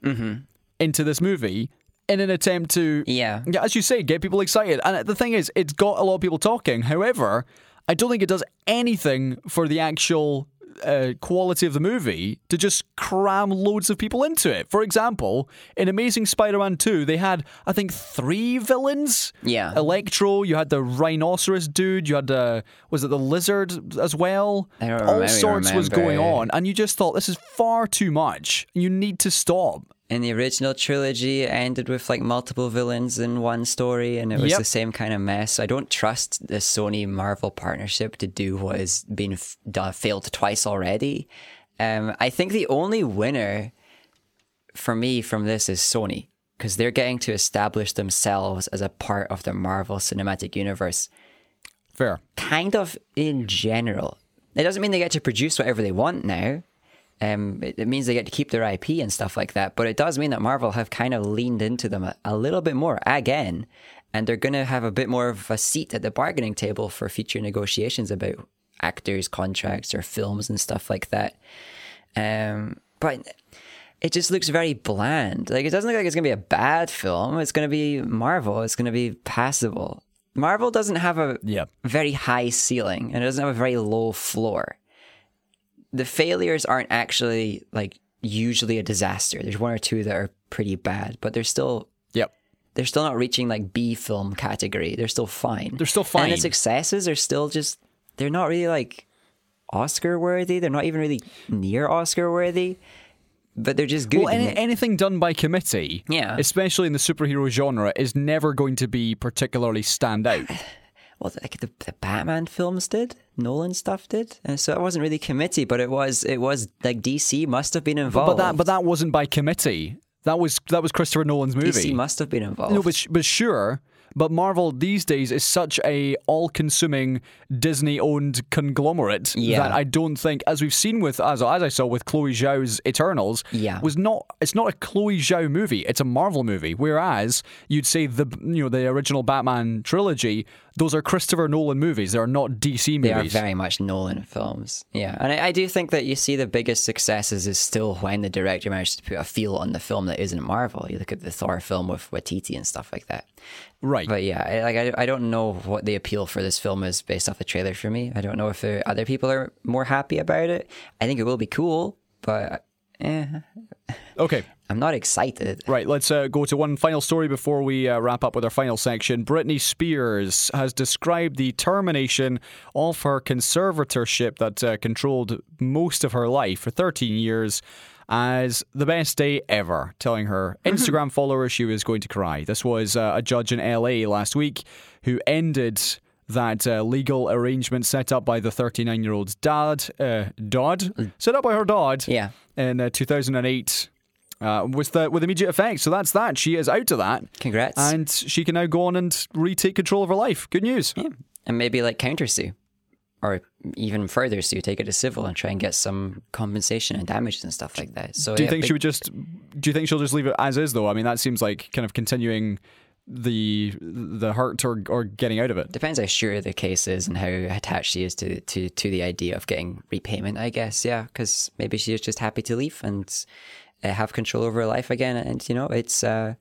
mm-hmm. into this movie in an attempt to, yeah. yeah, as you say, get people excited. And uh, the thing is, it's got a lot of people talking. However, I don't think it does anything for the actual uh, quality of the movie to just cram loads of people into it. For example, in Amazing Spider-Man 2, they had I think three villains. Yeah. Electro. You had the rhinoceros dude. You had the was it the lizard as well? I don't All remember- sorts was going on, and you just thought this is far too much. You need to stop. In the original trilogy, it ended with like multiple villains in one story, and it was Yep. the same kind of mess. I don't trust the Sony Marvel partnership to do what has been f- done, failed twice already. Um, I think the only winner for me from this is Sony because they're getting to establish themselves as a part of the Marvel Cinematic Universe, Fair. kind of in general. It doesn't mean they get to produce whatever they want now. Um, it, it means they get to keep their IP and stuff like that. But it does mean that Marvel have kind of leaned into them a, a little bit more again, and they're going to have a bit more of a seat at the bargaining table for future negotiations about actors' contracts or films and stuff like that. Um, but it just looks very bland. Like it doesn't look like it's gonna be a bad film. It's gonna be Marvel. It's gonna be passable. Marvel doesn't have a Yeah. very high ceiling and it doesn't have a very low floor. The failures aren't actually like usually a disaster. There's one or two that are pretty bad, but they're still Yep. they're still not reaching like B film category. They're still fine. They're still fine. And the successes are still just they're not really like Oscar worthy. They're not even really near Oscar worthy. But they're just good. Well, any, anything done by committee, Yeah. especially in the superhero genre, is never going to be particularly stand out. well, like the, the Batman films did, Nolan stuff did, and so it wasn't really committee, but it was it was like DC must have been involved. but that, but that wasn't by committee. That was that was Christopher Nolan's movie. DC must have been involved. No, but but sure. But Marvel these days is such a all-consuming Disney-owned conglomerate Yeah. that I don't think, as we've seen with as as I saw with Chloe Zhao's Eternals, Yeah. was not. It's not a Chloe Zhao movie. It's a Marvel movie. Whereas you'd say the you know the original Batman trilogy, those are Christopher Nolan movies. They are not DC movies. they are very much Nolan films. Yeah, and I, I do think that you see the biggest successes is still when the director managed to put a feel on the film that isn't Marvel. You look at the Thor film with Waititi and stuff like that. right. But yeah, I, like I, I don't know what the appeal for this film is based off the trailer for me. I don't know if there, other people are more happy about it. I think it will be cool, but eh, Okay. I'm not excited. Right, let's uh, go to one final story before we uh, wrap up with our final section. Britney Spears has described the termination of her conservatorship that uh, controlled most of her life for 13 years as the best day ever, telling her Instagram followers she was going to cry. This was uh, a judge in LA last week who ended that uh, legal arrangement set up by the 39 year old's dad, uh, dad, set up by her dad Yeah. in uh, 2008 uh, with the, with immediate effect. So that's that. She is out of that. Congrats. And she can now go on and retake control of her life. Good news. Yeah. And maybe like counter sue. Or even further sue, take it to civil and try and get some compensation and damages and stuff like that. So Do you yeah, think big- she would just? Do you think she'll just leave it as is though? I mean, that seems like kind of continuing the the hurt or or getting out of it. depends how sure the case is and how attached she is to to to the idea of getting repayment. I guess, yeah, because maybe she is just happy to leave and have control over her life again. And you know, it's uh,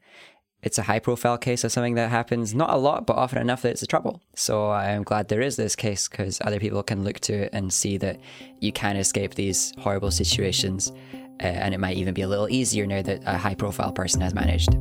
it's a high profile case of something that happens not a lot, but often enough that it's a trouble. So I'm glad there is this case because other people can look to it and see that you can escape these horrible situations. Uh, and it might even be a little easier now that a high profile person has managed.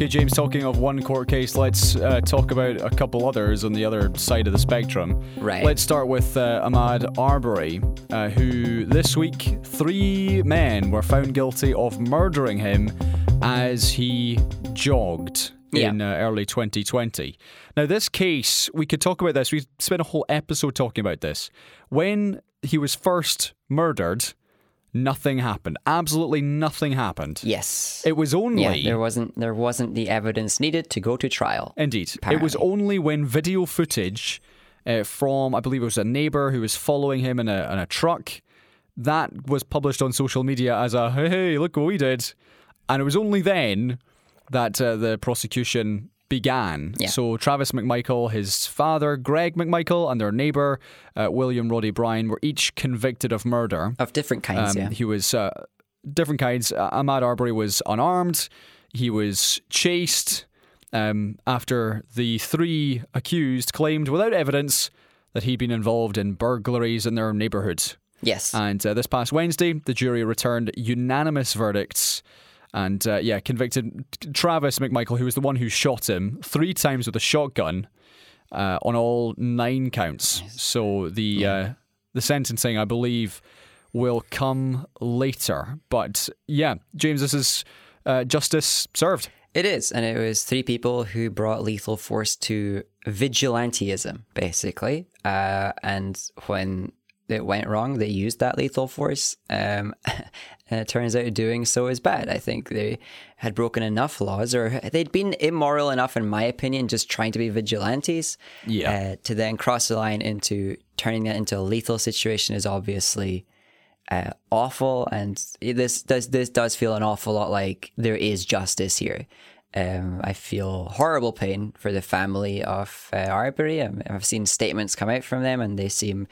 Okay, James. Talking of one court case, let's uh, talk about a couple others on the other side of the spectrum. Right. Let's start with uh, Ahmaud Arbery, uh, who this week three men were found guilty of murdering him as he jogged in Yeah. uh, early 2020. Now, this case, we could talk about this. We spent a whole episode talking about this. When he was first murdered, nothing happened. Absolutely nothing happened. Yes. It was only yeah, there wasn't there wasn't the evidence needed to go to trial. Indeed. It was only when video footage uh, from, I believe it was a neighbour who was following him in a, in a truck, that was published on social media as a, hey, hey, look what we did. And it was only then that uh, the prosecution began. Yeah. So Travis McMichael, his father, Greg McMichael, and their neighbour, uh, William Roddie Bryan, were each convicted of murder. Of different kinds, Um, yeah. He was uh, different kinds. Uh, Ahmaud Arbery was unarmed. He was chased um, after the three accused claimed without evidence that he'd been involved in burglaries in their neighbourhood. Yes. And uh, this past Wednesday, the jury returned unanimous verdicts. And uh, yeah, convicted Travis McMichael, who was the one who shot him three times with a shotgun uh, on all nine counts. So the uh, the sentencing, I believe, will come later. But yeah, James, this is uh, justice served. It is, and it was three people who brought lethal force to vigilantism, basically. Uh, and when it went wrong. They used that lethal force, um, and it turns out doing so is bad. I think they had broken enough laws, or they'd been immoral enough, in my opinion, just trying to be vigilantes. Yeah. Uh, to then cross the line into turning that into a lethal situation is obviously uh, awful, and this does this does feel an awful lot like there is justice here. Um, I feel horrible pain for the family of uh, Arbery. Um, I've seen statements come out from them, and they seem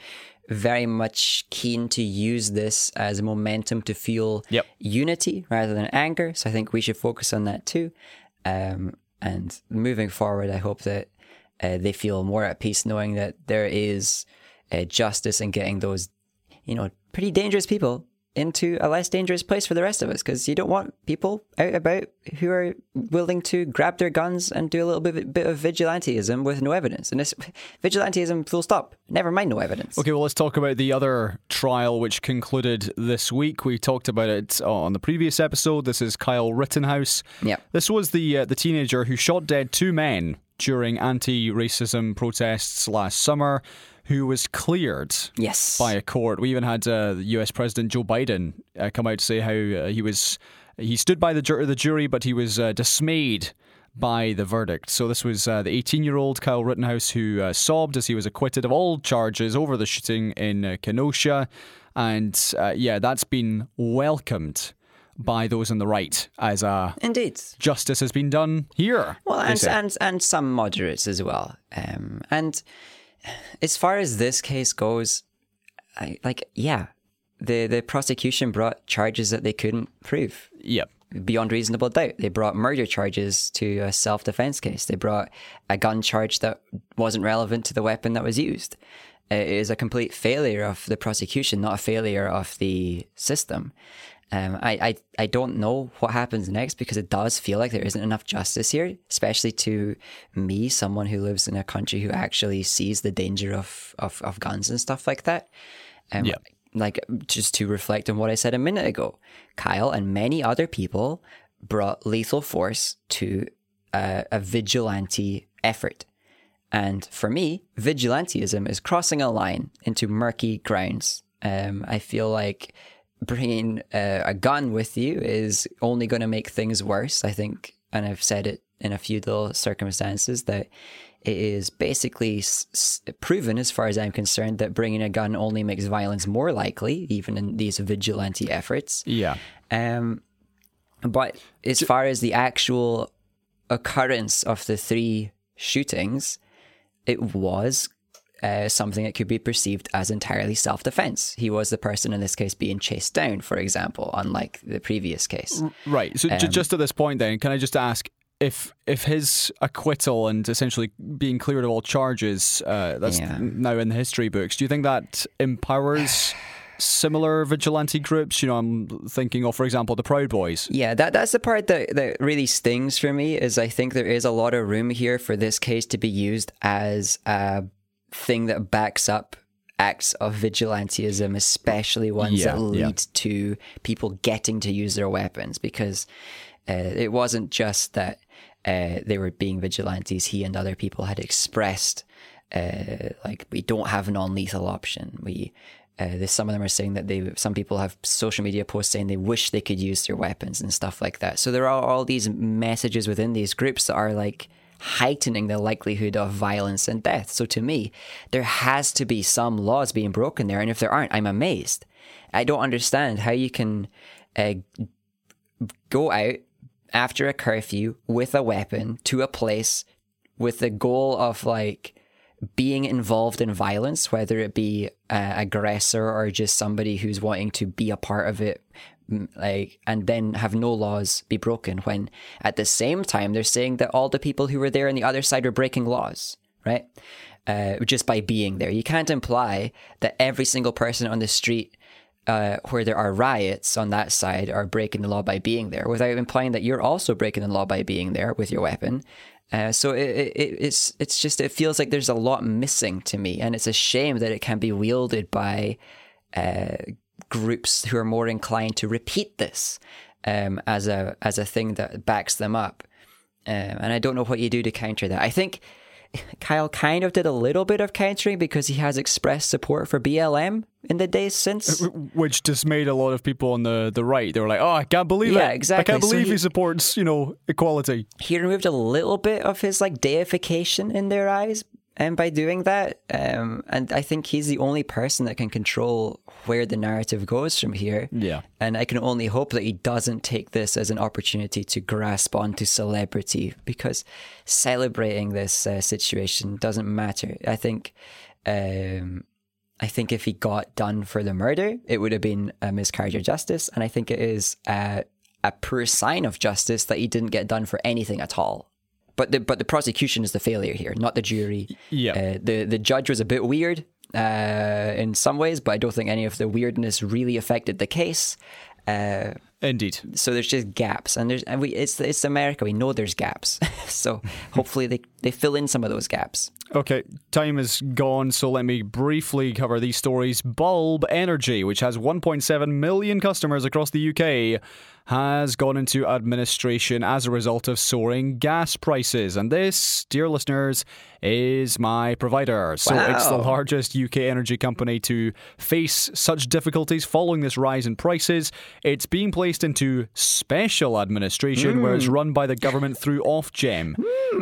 very much keen to use this as a momentum to fuel Yep. unity rather than anger. So I think we should focus on that too. Um, and moving forward, I hope that uh, they feel more at peace knowing that there is uh, justice in getting those, you know, pretty dangerous people into a less dangerous place for the rest of us because you don't want people out about who are willing to grab their guns and do a little bit, bit of vigilanteism with no evidence. And it's vigilanteism, full stop. Never mind no evidence. Okay, well, let's talk about the other trial which concluded this week. We talked about it on the previous episode. This is Kyle Rittenhouse. Yep. This was the uh, the teenager who shot dead two men during anti-racism protests last summer, who was cleared Yes. by a court. We even had uh, U.S. President Joe Biden uh, come out to say how uh, he was he stood by the jur- the jury, but he was uh, dismayed by the verdict. So this was uh, the 18 year old Kyle Rittenhouse who uh, sobbed as he was acquitted of all charges over the shooting in uh, Kenosha, and uh, yeah, that's been welcomed by those on the right as a Indeed. justice has been done here. Well, and, and and some moderates as well. Um, and as far as this case goes, I, like yeah, the the prosecution brought charges that they couldn't prove yep. beyond reasonable doubt. They brought murder charges to a self defense case. They brought a gun charge that wasn't relevant to the weapon that was used. It is a complete failure of the prosecution, not a failure of the system. Um, I, I, I don't know what happens next because it does feel like there isn't enough justice here, especially to me, someone who lives in a country who actually sees the danger of, of, of guns and stuff like that. Um, Yeah. Like, just to reflect on what I said a minute ago, Kyle and many other people brought lethal force to a, a vigilante effort. And for me, vigilantism is crossing a line into murky grounds. Um, I feel like bringing a, a gun with you is only going to make things worse. I think, and I've said it in a few little circumstances that it is basically s- s- proven, as far as I'm concerned, that bringing a gun only makes violence more likely, even in these vigilante efforts. Yeah. Um, but as far as the actual occurrence of the three shootings, it was uh, something that could be perceived as entirely self defense. He was the person in this case being chased down, for example, unlike the previous case. Right. So Um, just at this point, then, can I just ask if if his acquittal and essentially being cleared of all charges uh, that's Yeah. now in the history books, do you think that empowers similar vigilante groups? You know, I'm thinking of, for example, the Proud Boys. Yeah, that that's the part that, that really stings for me is I think there is a lot of room here for this case to be used as a thing that backs up acts of vigilantism, especially ones Yeah, that lead yeah. to people getting to use their weapons because uh, it wasn't just that uh, they were being vigilantes. He and other people had expressed uh, like we don't have a non-lethal option. We uh, some of them are saying that they some people have social media posts saying they wish they could use their weapons and stuff like that. So there are all these messages within these groups that are like heightening the likelihood of violence and death. So to me, there has to be some laws being broken there, and if there aren't, I'm amazed. I don't understand how you can uh, go out after a curfew with a weapon to a place with the goal of like being involved in violence, whether it be uh, aggressor or just somebody who's wanting to be a part of it, like, and then have no laws be broken. When at the same time they're saying that all the people who were there on the other side are breaking laws, right? Uh, just by being there, you can't imply that every single person on the street uh, where there are riots on that side are breaking the law by being there, without implying that you're also breaking the law by being there with your weapon. Uh, so it, it, it's it's just it feels like there's a lot missing to me, and it's a shame that it can be wielded by uh, groups who are more inclined to repeat this um, as a as a thing that backs them up. Um, and I don't know what you do to counter that. I think Kyle kind of did a little bit of countering because he has expressed support for BLM in the days since. Which dismayed a lot of people on the, the right. They were like, oh, I can't believe Yeah, it. exactly. I can't So believe he, he- supports, you know, equality. he removed a little bit of his like deification in their eyes and by doing that um, and i think he's the only person that can control where the narrative goes from here Yeah. and i can only hope that he doesn't take this as an opportunity to grasp onto celebrity because celebrating this uh, situation doesn't matter i think um, I think if he got done for the murder, it would have been a miscarriage of justice. And I think it is a, a poor sign of justice that he didn't get done for anything at all. But the but the prosecution is the failure here, not the jury. Yeah. Uh, the the judge was a bit weird uh, in some ways, but I don't think any of the weirdness really affected the case. Uh, Indeed. so there's just gaps, and there's and we it's it's America. We know there's gaps. so hopefully they they fill in some of those gaps. Okay, time is gone, so let me briefly cover these stories. Bulb Energy, which has 1.7 million customers across the UK, has gone into administration as a result of soaring gas prices. And this, dear listeners, is my provider. So it's the largest UK energy company to face such difficulties following this rise in prices. It's being placed into special administration, where it's run by the government through Ofgem.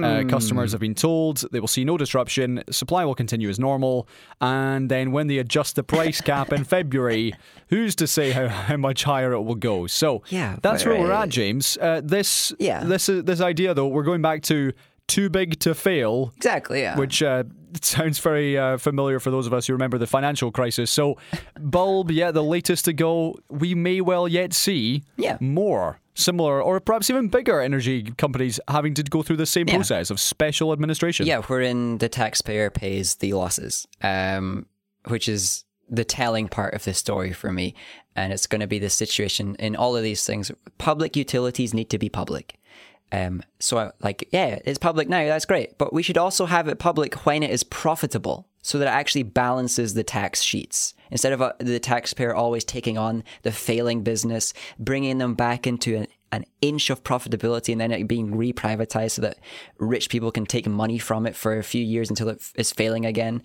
Uh, customers have been told they will see no disruption, supply will continue as normal, and then when they adjust the price cap in February, who's to say how, how much higher it will go? So Yeah, that's where we're uh, at, James. Uh, this Yeah. this uh, this idea though, we're going back to too big to fail Exactly. Yeah. which uh, sounds very uh, familiar for those of us who remember the financial crisis. So, Bulb, yeah, the latest to go. We may well yet see Yeah. more similar or perhaps even bigger energy companies having to go through the same Yeah. process of special administration. Yeah, wherein the taxpayer pays the losses, um, which is the telling part of the story for me. And it's going to be the situation in all of these things. Public utilities need to be public. Um, so, like, yeah, it's public now. That's great, but we should also have it public when it is profitable, so that it actually balances the tax sheets instead of uh, the taxpayer always taking on the failing business, bringing them back into an, an inch of profitability, and then it being reprivatized so that rich people can take money from it for a few years until it is failing again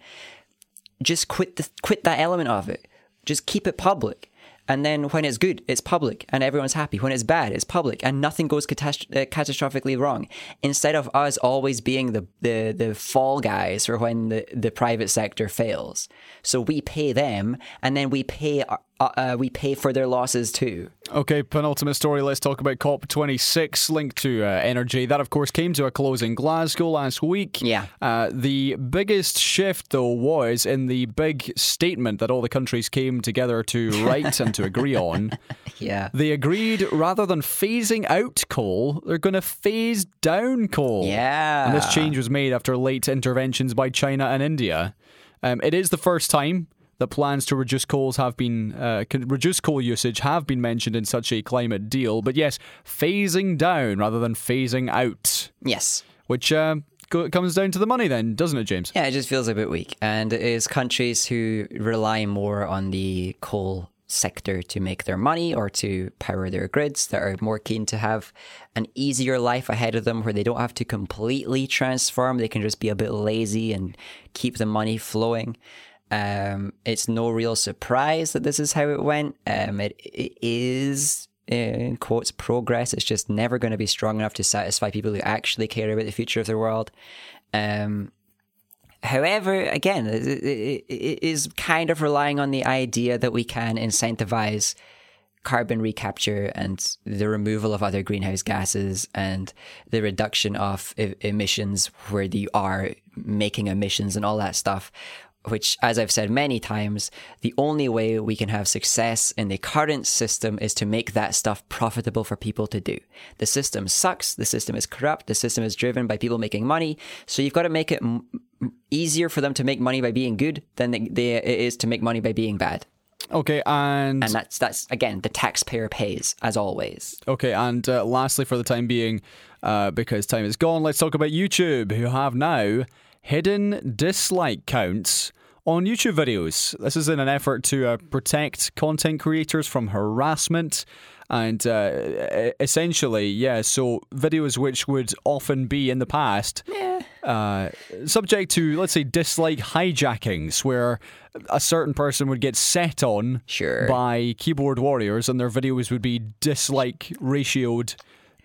just quit the, quit that element of it. Just keep it public. And then when it's good, it's public and everyone's happy. When it's bad, it's public and nothing goes uh, catastrophically wrong. Instead of us always being the, the, the fall guys for when the, the private sector fails. So we pay them and then we pay, uh, uh, we pay for their losses too. Okay, penultimate story. Let's talk about COP26 linked to uh, energy. That, of course, came to a close in Glasgow last week. Yeah. Uh, the biggest shift, though, was in the big statement that all the countries came together to write and to agree on. Yeah. They agreed rather than phasing out coal, they're going to phase down coal. Yeah. And this change was made after late interventions by China and India. Um, it is the first time that plans to reduce coals have been uh, reduce coal usage have been mentioned in such a climate deal. But yes, phasing down rather than phasing out, Yes. which uh, comes down to the money, then, doesn't it, James? Yeah, it just feels a bit weak. And it is countries who rely more on the coal sector to make their money or to power their grids that are more keen to have an easier life ahead of them where they don't have to completely transform. They can just be a bit lazy and keep the money flowing. Um, it's no real surprise that this is how it went. Um, it, it is in quotes progress. It's just never going to be strong enough to satisfy people who actually care about the future of the world. Um, However, again, it, it, it is kind of relying on the idea that we can incentivize carbon recapture and the removal of other greenhouse gases and the reduction of emissions where you are making emissions and all that stuff. Which, as I've said many times, the only way we can have success in the current system is to make that stuff profitable for people to do. The system sucks, the system is corrupt, the system is driven by people making money, so you've got to make it m- easier for them to make money by being good than they, they, it is to make money by being bad. Okay, and, And that's that's again the taxpayer pays as always. okay, and uh, lastly, for the time being, uh, because time is gone, let's talk about YouTube, who have now hidden dislike counts on YouTube videos. This is in an effort to uh, protect content creators from harassment. And uh, essentially, yeah, so videos which would often be in the past uh, subject to, let's say, dislike hijackings, where a certain person would get set on Sure. by keyboard warriors and their videos would be dislike ratioed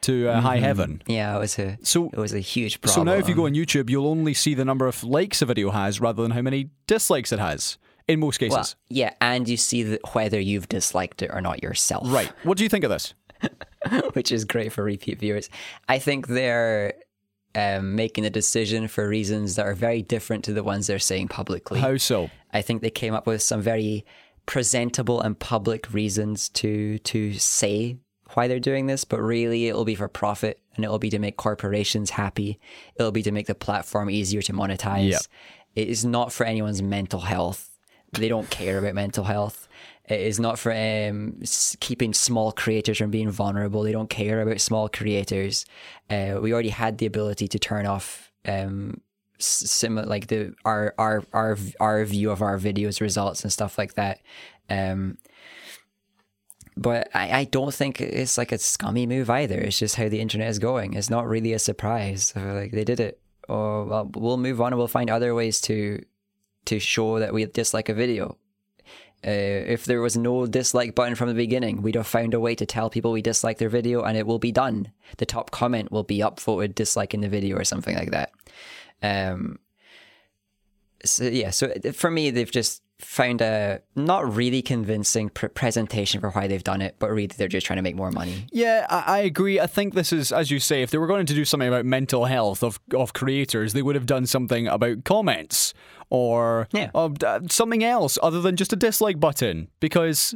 to uh, high heaven. Yeah, it was a So- it was a huge problem. So now, if you go on YouTube, you'll only see the number of likes a video has rather than how many dislikes it has in most cases. well, yeah, and you see the, whether you've disliked it or not yourself. right. What do you think of this? which is great for repeat viewers. I think they're um, making a decision for reasons that are very different to the ones they're saying publicly. How so? I think they came up with some very presentable and public reasons to to say why they're doing this, but really it'll be for profit and it'll be to make corporations happy. It'll be to make the platform easier to monetize. Yep. It is not for anyone's mental health. They don't care about mental health. It is not for um, keeping small creators from being vulnerable. They don't care about small creators. Uh, we already had the ability to turn off um, similar like the our our our our view of our videos results and stuff like that. Um, but I, I don't think it's like a scummy move either. It's just how the internet is going. It's not really a surprise. Like they did it. Oh well, we'll move on and we'll find other ways to to show that we dislike a video. Uh, if there was no dislike button from the beginning, we'd have found a way to tell people we dislike their video and it will be done. The top comment will be upvoted disliking the video or something like that. Um, so yeah, so for me, they've just found a not really convincing pr- presentation for why they've done it, but really they're just trying to make more money. Yeah, I, I agree. I think this is, as you say, if they were going to do something about mental health of of creators, they would have done something about comments or Yeah. uh, something else other than just a dislike button, because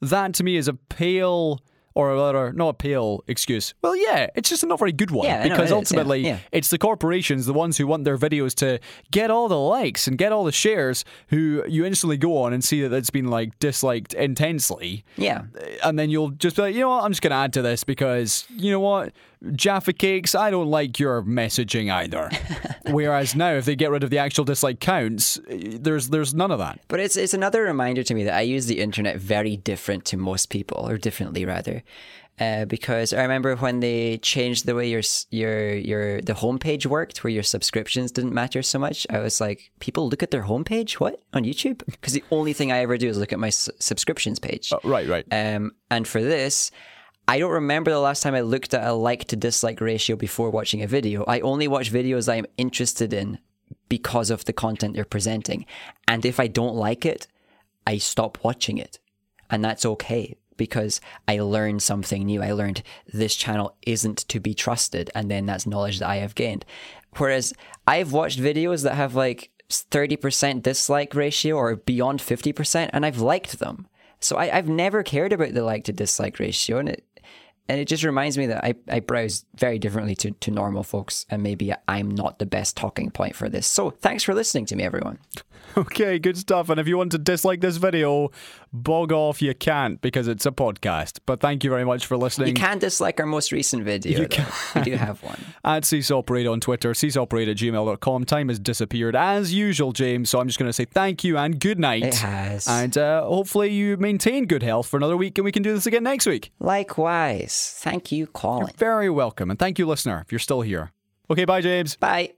that to me is a pale. Or rather, not a pale excuse. Well, yeah, it's just a not very good one Yeah, know, because it is, yeah, ultimately yeah. it's the corporations, the ones who want their videos to get all the likes and get all the shares, who you instantly go on and see that it's been like disliked intensely Yeah, and then you'll just be like, you know what, I'm just going to add to this because, you know what, Jaffa Cakes, I don't like your messaging either. Whereas now, if they get rid of the actual dislike counts, there's there's none of that. But it's it's another reminder to me that I use the internet very different to most people, or differently rather, uh, because I remember when they changed the way your your your the homepage worked, where your subscriptions didn't matter so much. I was like, people look at their homepage, what on YouTube? Because the only thing I ever do is look at my s- subscriptions page. Right, right. Um, and for this, I don't remember the last time I looked at a like to dislike ratio before watching a video. I only watch videos I'm interested in because of the content they're presenting. And if I don't like it, I stop watching it. And that's okay because I learned something new. I learned this channel isn't to be trusted. And then that's knowledge that I have gained. Whereas I've watched videos that have like 30% dislike ratio or beyond 50%, and I've liked them. So I, I've never cared about the like to dislike ratio. And it, and it just reminds me that I, I browse very differently to, to normal folks, and maybe I'm not the best talking point for this. So thanks for listening to me, everyone. Okay, good stuff. And if you want to dislike this video, bog off. You can't because it's a podcast. But thank you very much for listening. You can dislike our most recent video. You though. We do have one. At Seesaw Parade on Twitter, seesawparade at gmail.com. Time has disappeared as usual, James. So I'm just going to say thank you and good night. It has. And uh, hopefully you maintain good health for another week and we can do this again next week. Likewise. Thank you, Colin. Very welcome. And thank you, listener, if you're still here. Okay, bye, James. Bye.